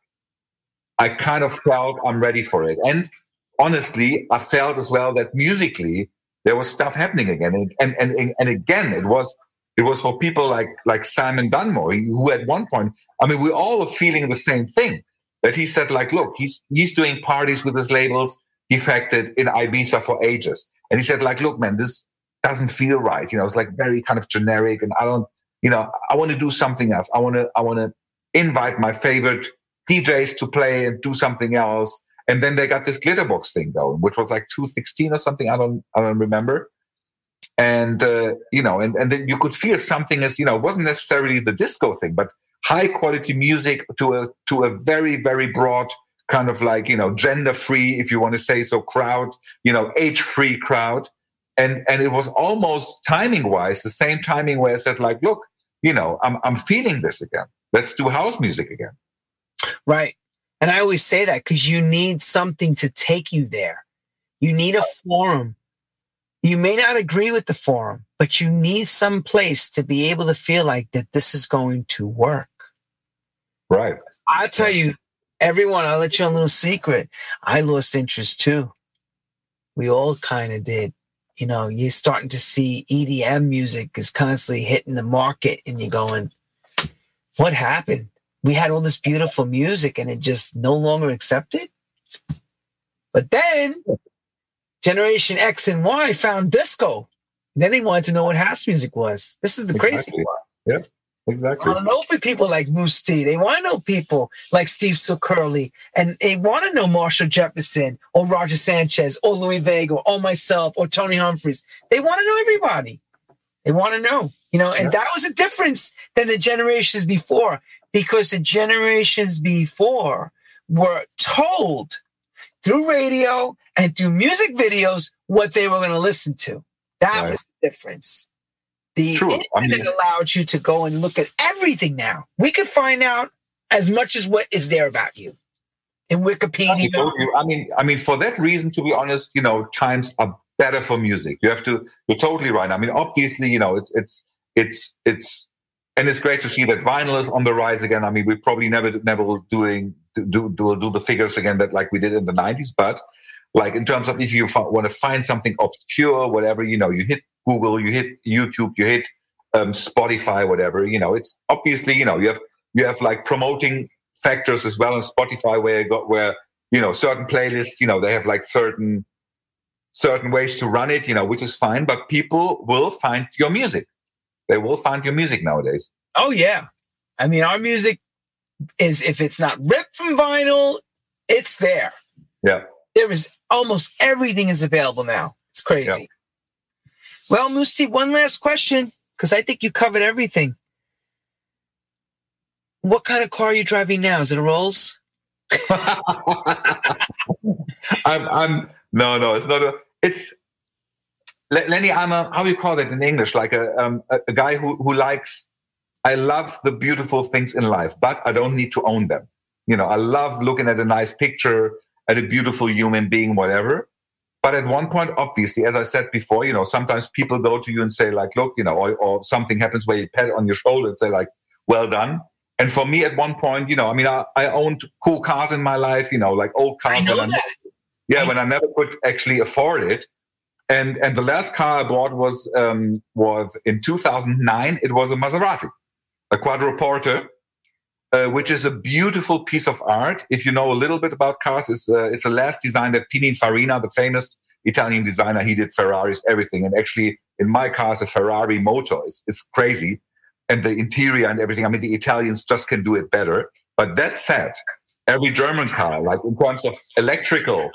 I kind of felt I'm ready for it. And honestly, I felt as well that musically there was stuff happening again. And, and, and, and again, it was, it was for people like, like Simon Dunmore, who at one point, I mean, we all were feeling the same thing that he said, like, look, he's, he's doing parties with his labels, defected in Ibiza for ages. And he said, like, look, man, this, doesn't feel right. You know, it's like very kind of generic, and I don't, you know, I want to do something else. I want to, I want to invite my favorite DJs to play and do something else. And then they got this glitterbox thing going, which was like 216 or something. I don't, I don't remember. And uh, you know, and and then you could feel something as you know, wasn't necessarily the disco thing, but high quality music to a to a very very broad kind of like you know gender free, if you want to say so, crowd, you know, age free crowd and and it was almost timing wise the same timing where I said like, look, you know, I'm I'm feeling this again. Let's do house music again. Right. And I always say that because you need something to take you there. You need a forum. You may not agree with the forum, but you need some place to be able to feel like that this is going to work. Right. i tell you, everyone, I'll let you a little secret. I lost interest too. We all kind of did you know, you're starting to see EDM music is constantly hitting the market and you're going, what happened? We had all this beautiful music and it just no longer accepted. But then Generation X and Y found disco. Then they wanted to know what house music was. This is the exactly. crazy part. Yeah. Exactly. I want to know people like Mousse T. They want to know people like Steve Hurley, and they want to know Marshall Jefferson or Roger Sanchez or Louie Vega or myself or Tony Humphries. They want to know everybody. They want to know, you know, and yeah. that was a difference than the generations before because the generations before were told through radio and through music videos what they were going to listen to. That right. was the difference. The True. internet I mean, allowed you to go and look at everything now. We could find out as much as what is there about you in Wikipedia. I mean, I mean, for that reason, to be honest, you know, times are better for music. You have to. You're totally right. I mean, obviously, you know, it's it's it's it's and it's great to see that vinyl is on the rise again. I mean, we probably never never will doing do do do the figures again that like we did in the '90s, but like in terms of if you want to find something obscure, whatever, you know, you hit Google, you hit YouTube, you hit um, Spotify, whatever. You know, it's obviously you know you have you have like promoting factors as well on Spotify where you got where you know certain playlists. You know, they have like certain certain ways to run it. You know, which is fine, but people will find your music. They will find your music nowadays. Oh yeah, I mean our music is if it's not ripped from vinyl, it's there. Yeah, there is almost everything is available now. It's crazy. Yeah. Well, Mousse T, one last question, because I think you covered everything. What kind of car are you driving now? Is it a Rolls? I'm, I'm, no, no, it's not a, it's, Lenny, I'm a, how do you call that in English? Like a, um, a, a guy who, who likes, I love the beautiful things in life, but I don't need to own them. You know, I love looking at a nice picture, at a beautiful human being, whatever. But at one point, obviously, as I said before, you know, sometimes people go to you and say, like, look, you know, or, or something happens where you pat on your shoulder and say, like, well done. And for me, at one point, you know, I mean, I, I owned cool cars in my life, you know, like old cars. I when. I, yeah, when I never could actually afford it. And and the last car I bought was um, was in 2009. It was a Maserati, a Quattroporte, uh, which is a beautiful piece of art. If you know a little bit about cars, it's, uh, it's the last design that Pininfarina, the famous Italian designer, he did Ferraris, everything. And actually, in my cars, a Ferrari motor is, is crazy. And the interior and everything, I mean, the Italians just can do it better. But that said, every German car, like in terms of electrical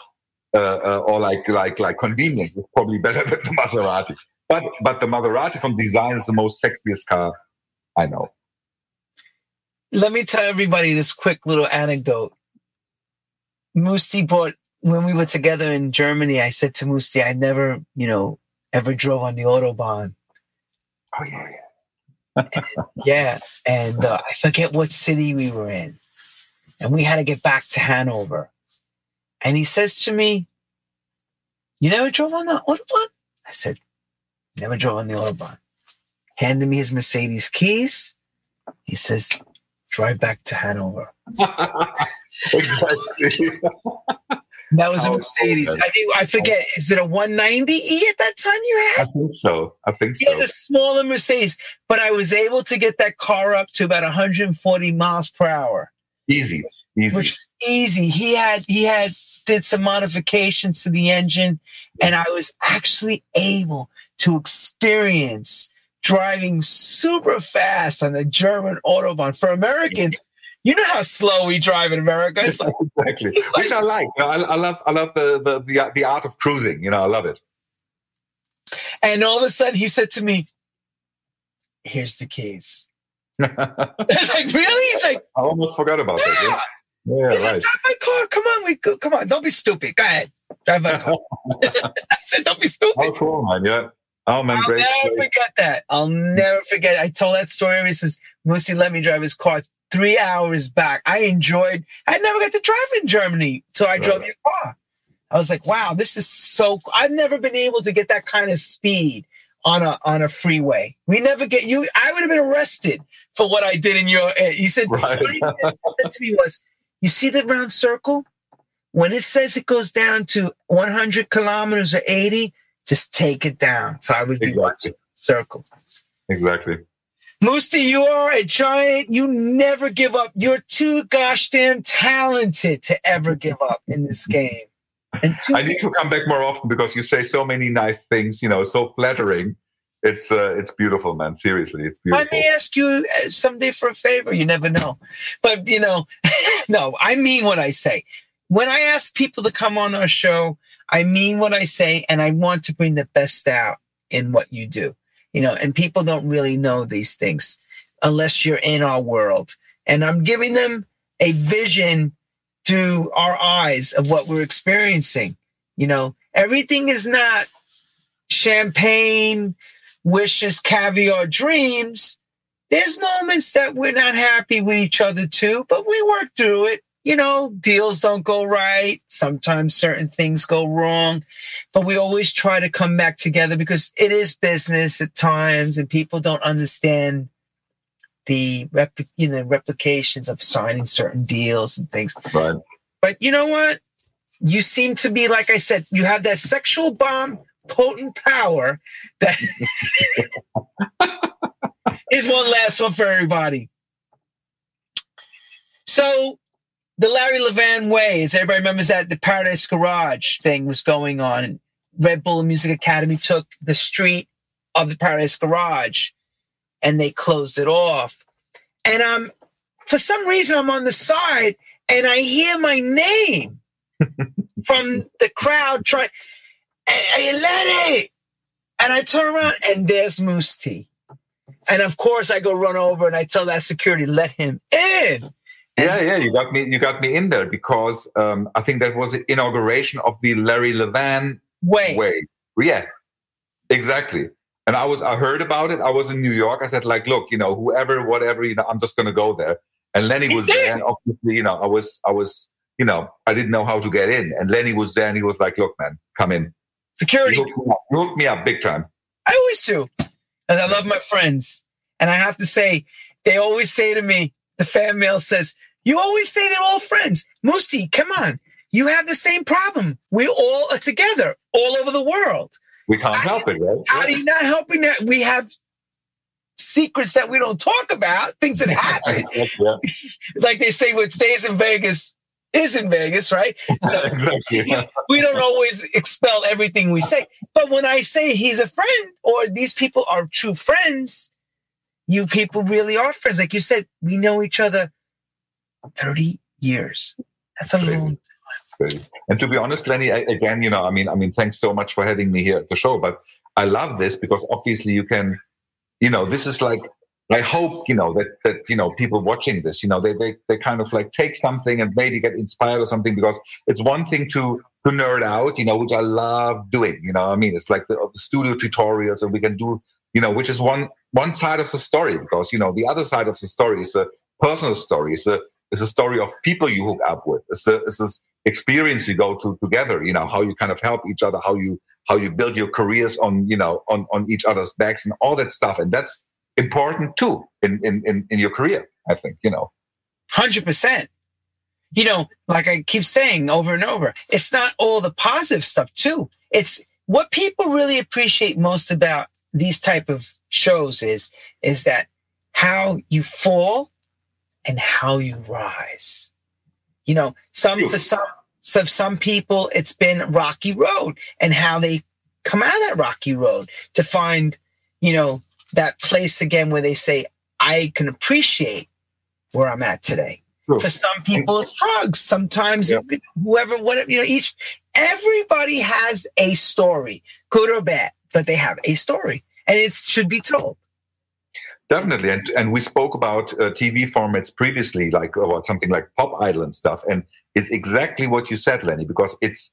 uh, uh, or like like like convenience, is probably better than the Maserati. But but the Maserati from design is the most sexiest car I know. Let me tell everybody this quick little anecdote. Mousse T bought when we were together in Germany. I said to Mousse T, I never, you know, ever drove on the autobahn. Oh yeah, yeah. yeah, and uh, I forget what city we were in, and we had to get back to Hanover. And he says to me, "You never drove on the autobahn?" I said, "Never drove on the autobahn." Handed me his Mercedes keys. He says, "Drive back to Hanover." exactly. That was a Mercedes. I think I forget. Is it a 190e at that time you had? I think so. I think so. Yeah, the smaller Mercedes, but I was able to get that car up to about 140 miles per hour. Easy, easy, which is easy. He had he had did some modifications to the engine, and I was actually able to experience driving super fast on the German autobahn. For Americans, you know how slow we drive in America. It's like, exactly, it's like, which I like. I, I, love. I love the, the the the art of cruising. You know, I love it. And all of a sudden, he said to me, "Here's the keys." it's like really? He's like, I almost forgot about yeah. that. Yeah, yeah He's right. Like, drive my car. Come on, we go. Come on. Don't be stupid. Go ahead. Drive my car. I said, "Don't be stupid." Oh, cool, man. Yeah. Oh man, I'll great. never forget that. I'll never forget. I told that story. He says, "Mousse T let me drive his car three hours back. I enjoyed. I never got to drive in Germany, so I drove your car. I was like, wow, this is so. I've never been able to get that kind of speed on a on a freeway. We never get you. I would have been arrested for what I did in your. Eh, he said, right. to me was, you see the round circle. When it says it goes down to 100 kilometers or 80, just take it down. So I would do exactly. circle. Exactly. Mousse T, you are a giant. You never give up. You're too gosh damn talented to ever give up in this game. And I need to come back more often because you say so many nice things. You know, so flattering. It's uh, it's beautiful, man. Seriously, it's beautiful. I may ask you uh, someday for a favor. You never know, but you know, no, I mean what I say. When I ask people to come on our show, I mean what I say, and I want to bring the best out in what you do you know, and people don't really know these things unless you're in our world. And I'm giving them a vision through our eyes of what we're experiencing. You know, everything is not champagne, wishes, caviar, dreams. There's moments that we're not happy with each other too, but we work through it you know, deals don't go right. Sometimes certain things go wrong, but we always try to come back together because it is business at times and people don't understand the you know, replications of signing certain deals and things. Right. But you know what? You seem to be, like I said, you have that sexual bomb potent power that is one last one for everybody. So the Larry Levan way, as everybody remembers that the Paradise Garage thing was going on. Red Bull Music Academy took the street of the Paradise Garage and they closed it off. And I'm, for some reason, I'm on the side and I hear my name from the crowd trying, hey, Lenny! And I turn around and there's Mousse T. And of course, I go run over and I tell that security, let him in. And yeah, yeah, you got me. You got me in there because um, I think that was the inauguration of the Larry Levan way. Way, yeah, exactly. And I was, I heard about it. I was in New York. I said, like, look, you know, whoever, whatever, you know, I'm just going to go there. And Lenny was there, and obviously, you know, I was, I was, you know, I didn't know how to get in, and Lenny was there, and he was like, look, man, come in. Security. Hooked hooked me up big time. I always do, and I love my friends, and I have to say, they always say to me, the fan mail says, You always say they're all friends. Mousse T, come on. You have the same problem. We all are together all over the world. We can't how help it, right? How do you not helping that? We have secrets that we don't talk about, things that happen. yeah. like they say, what stays in Vegas is in Vegas, right? So exactly. we don't always expel everything we say. But when I say he's a friend or these people are true friends, you people really are friends. Like you said, we know each other 30 years. That's a long time. And to be honest, Lenny, I, again, you know, I mean, I mean, thanks so much for having me here at the show. But I love this because obviously you can, you know, this is like I hope you know that that you know people watching this, you know, they they they kind of like take something and maybe get inspired or something because it's one thing to to nerd out, you know, which I love doing. You know, I mean, it's like the, the studio tutorials, and we can do, you know, which is one one side of the story because you know the other side of the story is a personal story. It's a it's a story of people you hook up with. It's a it's this experience you go through together. You know how you kind of help each other, how you how you build your careers on you know on on each other's backs and all that stuff, and that's important too in, in, in, in your career, I think, you know. 100%. You know, like I keep saying over and over, it's not all the positive stuff too. It's what people really appreciate most about these type of shows is, is that how you fall and how you rise. You know, some, for some, so some people, it's been rocky road and how they come out of that rocky road to find, you know, that place again where they say, I can appreciate where I'm at today. True. For some people, it's drugs. Sometimes whoever, whatever, you know, each, everybody has a story, good or bad, but they have a story and it should be told. Definitely. And, and we spoke about uh, TV formats previously, like about something like Pop Idol and stuff. And it's exactly what you said, Lenny, because it's,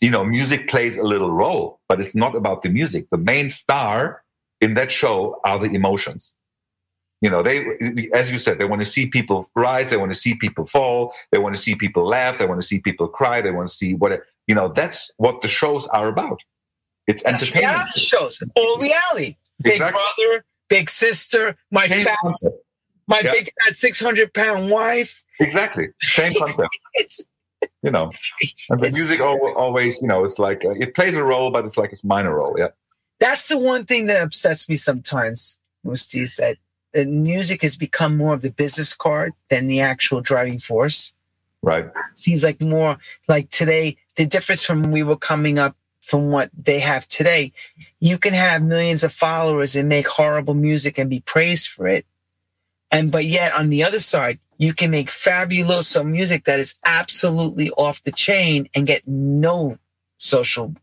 you know, music plays a little role, but it's not about the music. The main star in that show are the emotions. You know, they, as you said, they want to see people rise, they want to see people fall, they want to see people laugh, they want to see people cry, they want to see what, you know, that's what the shows are about. It's that's entertainment. Reality shows, all reality. Big exactly. brother, big sister, my Same fat, concept. my yeah. big fat 600 pound wife. Exactly. Same concept. you know, and the music always, you know, it's like uh, it plays a role, but it's like it's minor role. Yeah. That's the one thing that upsets me sometimes, Mousse T, is that the music has become more of the business card than the actual driving force. Right. Seems like more like today, the difference from when we were coming up from what they have today, you can have millions of followers and make horrible music and be praised for it. And but yet on the other side, you can make fabulous music that is absolutely off the chain and get no social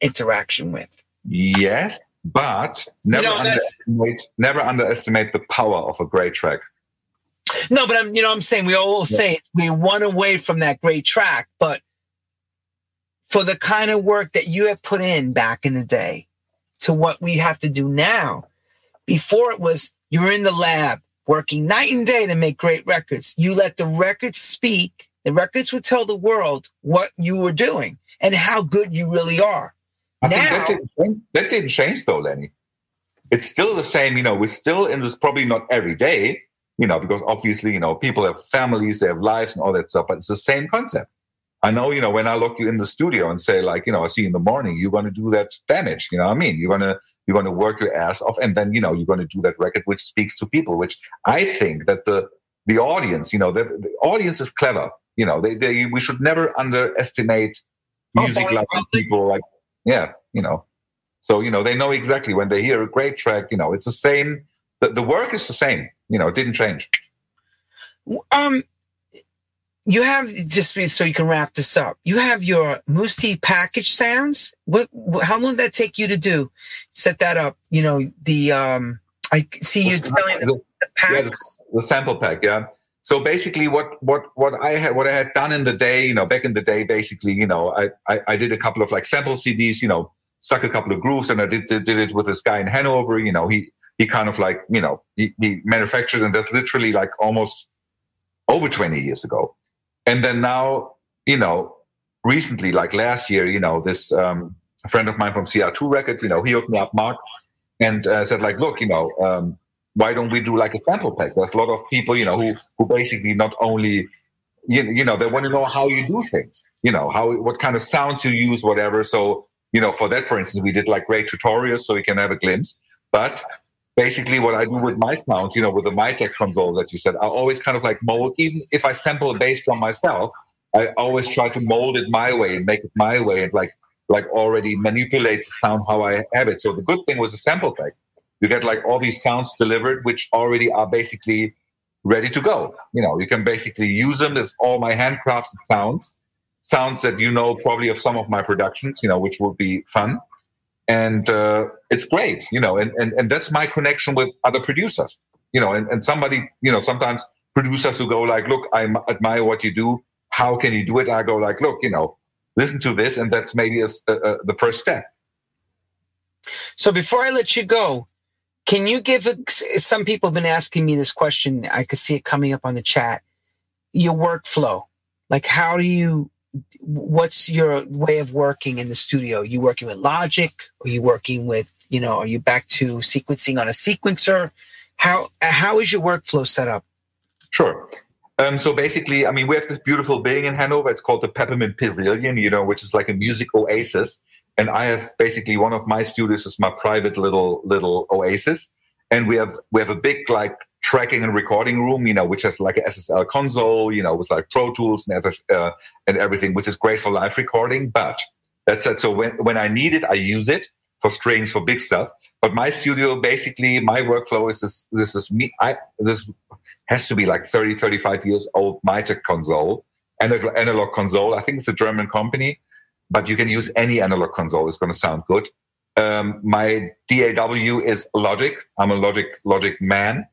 interaction with. Yes, but never you know, underestimate never underestimate the power of a great track. No, but I'm you know I'm saying we all say yeah. we want away from that great track, but for the kind of work that you have put in back in the day to what we have to do now, before it was you're in the lab working night and day to make great records. You let the records speak. The records would tell the world what you were doing and how good you really are. I now, that didn't, change, that didn't change though, Lenny. It's still the same. You know, we're still in this probably not every day, you know, because obviously, you know, people have families, they have lives and all that stuff, but it's the same concept. I know, you know, when I look you in the studio and say, like, you know, I see you in the morning, you're going to do that damage. You know what I mean? You're going to you're going to work your ass off, and then you know you're going to do that record which speaks to people. Which I think that the the audience, you know, the, the audience is clever. You know, they, they we should never underestimate oh, music oh, like people like yeah, you know. So, you know, they know exactly when they hear a great track, you know, it's the same. The, the work is the same, you know, it didn't change. Um, you have just so you can wrap this up. You have your Mousse T package sounds. What, How long did that take you to do? Set that up. You know the um. I see you telling the, the, yeah, the, the sample pack. Yeah. So basically, what what what I had what I had done in the day, you know, back in the day, basically, you know, I I, I did a couple of like sample CDs, you know, stuck a couple of grooves, and I did did, did it with this guy in Hanover. You know, he he kind of like you know he, he manufactured, and that's literally like almost over twenty years ago. And then now, you know, recently, like last year, you know, this um, friend of mine from CR2 Record, you know, he hooked me up, Mark, and uh, said like, look, you know. Um, why don't we do like a sample pack? There's a lot of people, you know, who who basically not only you, you know they want to know how you do things, you know, how what kind of sounds you use, whatever. So you know, for that, for instance, we did like great tutorials so you can have a glimpse. But basically what I do with my sounds, you know, with the Mytek console that you said, I always kind of like mold, even if I sample based on myself, I always try to mold it my way and make it my way and like like already manipulate the sound how I have it. So the good thing was the sample pack. You get like all these sounds delivered, which already are basically ready to go. You know, you can basically use them as all my handcrafted sounds, sounds that you know probably of some of my productions, you know, which would be fun. And uh, it's great, you know, and, and, and that's my connection with other producers, you know, and, and somebody, you know, sometimes producers who go like, look, I admire what you do. How can you do it? I go like, look, you know, listen to this. And that's maybe a, a, a, the first step. So before I let you go, can you give some people have been asking me this question? I could see it coming up on the chat. Your workflow, like how do you? What's your way of working in the studio? Are you working with Logic? Are you working with you know? Are you back to sequencing on a sequencer? How how is your workflow set up? Sure. Um, so basically, I mean, we have this beautiful building in Hanover. It's called the Peppermint Pavilion, you know, which is like a music oasis and I have basically one of my studios is my private little little oasis, and we have we have a big like tracking and recording room, you know, which has like a SSL console, you know, with like Pro Tools and, uh, and everything, which is great for live recording. But that's it. So when when I need it, I use it for strings for big stuff. But my studio, basically, my workflow is this. This is me. I this has to be like 30, 35 years old Mytek console, analog, analog console. I think it's a German company but you can use any analog console. It's going to sound good. Um, my DAW is Logic. I'm a Logic Logic man.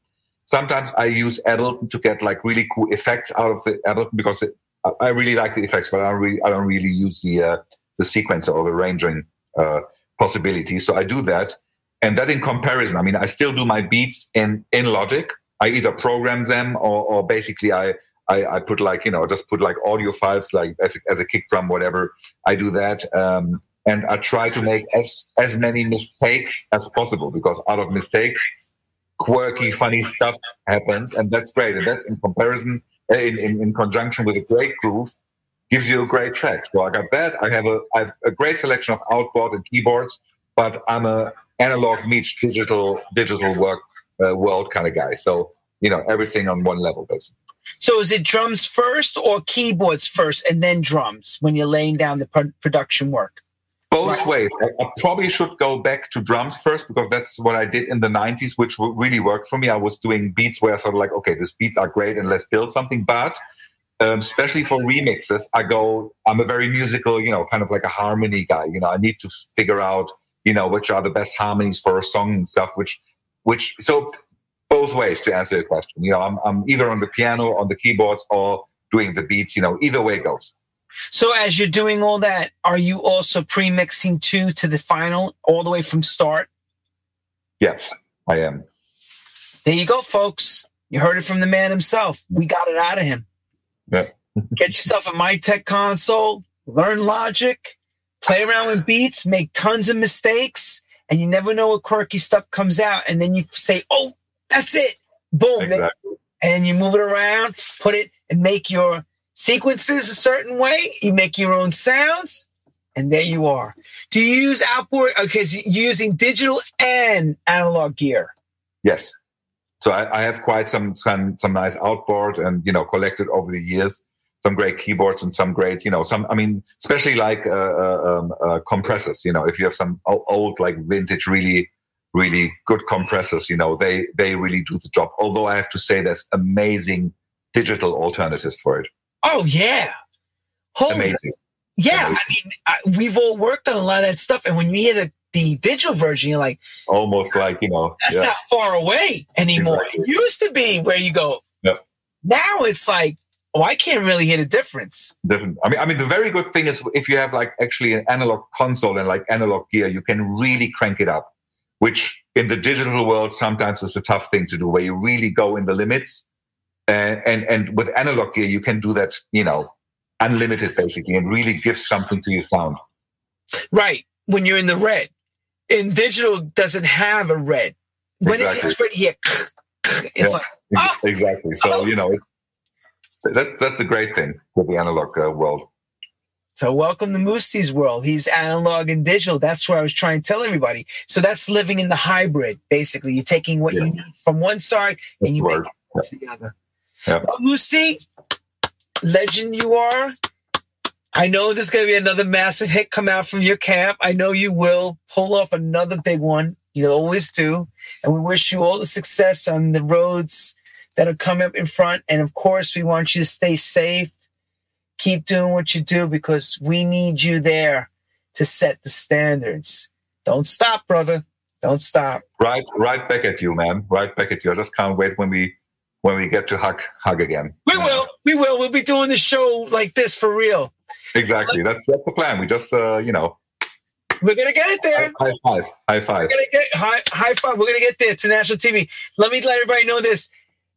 Sometimes I use Ableton to get like really cool effects out of the Ableton because it, I really like the effects, but I don't really I don't really use the uh, the sequencer or the ranging uh, possibilities. So I do that, and that in comparison, I mean, I still do my beats in in Logic. I either program them or, or basically I I, I, put like you know just put like audio files like as a, as a kick drum whatever i do that um, and i try to make as as many mistakes as possible because out of mistakes quirky funny stuff happens and that's great. And that in comparison uh, in, in, in conjunction with a great groove gives you a great track. So i got that. I have a i have a great selection of outboard and keyboards but i'm a analog meets digital digital work uh, world kind of guy. So you know everything on one level basically. So is it drums first or keyboards first and then drums when you're laying down the pro- production work? Both right. ways. I, I, probably should go back to drums first because that's what I did in the 90s, which really worked for me. I was doing beats where I sort of like, okay, these beats are great and let's build something. But um, especially for remixes, I go, I'm a very musical, you know, kind of like a harmony guy. You know, I need to figure out, you know, which are the best harmonies for a song and stuff, which, which, so both ways to answer your question. You know, I'm, I'm either on the piano, on the keyboards, or doing the beats. You know, either way goes. So as you're doing all that, are you also pre-mixing too to the final, all the way from start? Yes, I am. There you go, folks. You heard it from the man himself. We got it out of him. Yeah. Get yourself a Mytek console, learn Logic, play around with beats, make tons of mistakes, and you never know what quirky stuff comes out. And then you say, "Oh, that's it. Boom. Exactly. And you move it around, put it and make your sequences a certain way. You make your own sounds, and there you are. Do you use outboard? Because you're using digital and analog gear. Yes. So I, I, have quite some, some some nice outboard, and you know, collected over the years some great keyboards and some great, you know, some. I mean, especially like uh, uh, um, uh, compressors. You know, if you have some old, like vintage, really really good compressors, you know, they they really do the job. Although I have to say, there's amazing digital alternatives for it. Oh yeah, Holy amazing. Yeah, amazing. I mean, I, we've all worked on a lot of that stuff, and when you hear the the digital version, you're like, almost like you know, that's yeah. not far away anymore. Exactly. It used to be where you go. Yep. Now it's like, oh, I can't really hear the difference. Different. I mean, I mean, the very good thing is if you have like actually an analog console and like analog gear, you can really crank it up which in the digital world sometimes is a tough thing to do, where you really go in the limits. And, and, and with analog gear, you can do that, you know, unlimited basically, and really give something to your sound. Right. When you're in the red, in digital doesn't have a red. When exactly. it's red here, it's yeah, like ah, exactly. So oh. you know, that's that's a great thing with the analog uh, world. So welcome to Mousse T's world. He's analog and digital. That's what I was trying to tell everybody. So that's living in the hybrid. Basically, you're taking what yes. you need from one side and you make it yeah. together. Yeah. Well, Mousse T, legend you are. I know there's going to be another massive hit come out from your camp. I know you will pull off another big one. You always do. And we wish you all the success on the roads that are coming up in front. And of course, we want you to stay safe. Keep doing what you do because we need you there to set the standards. Don't stop, brother. Don't stop. Right, right back at you, man. Right back at you. I just can't wait when we when we get to hug hug again. We will. We will. We'll be doing the show like this for real. Exactly. That's that's the plan. We just uh, you know we're gonna get it there. High, high five. High five. We're gonna get high, high five. We're gonna get there to national TV. Let me let everybody know this.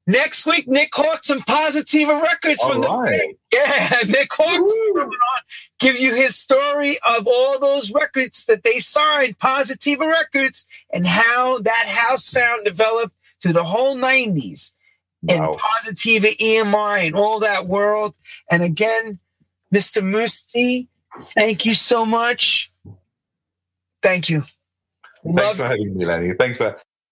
Next week, Nick Halkes and Positiva Records from all the right. yeah, Nick coming on, give you his story of all those records that they signed, Positiva Records, and how that house sound developed through the whole '90s wow. and Positiva EMI and all that world. And again, Mr. Mousse T, thank you so much. Thank you. Thanks Love- for having me, Lenny. Thanks for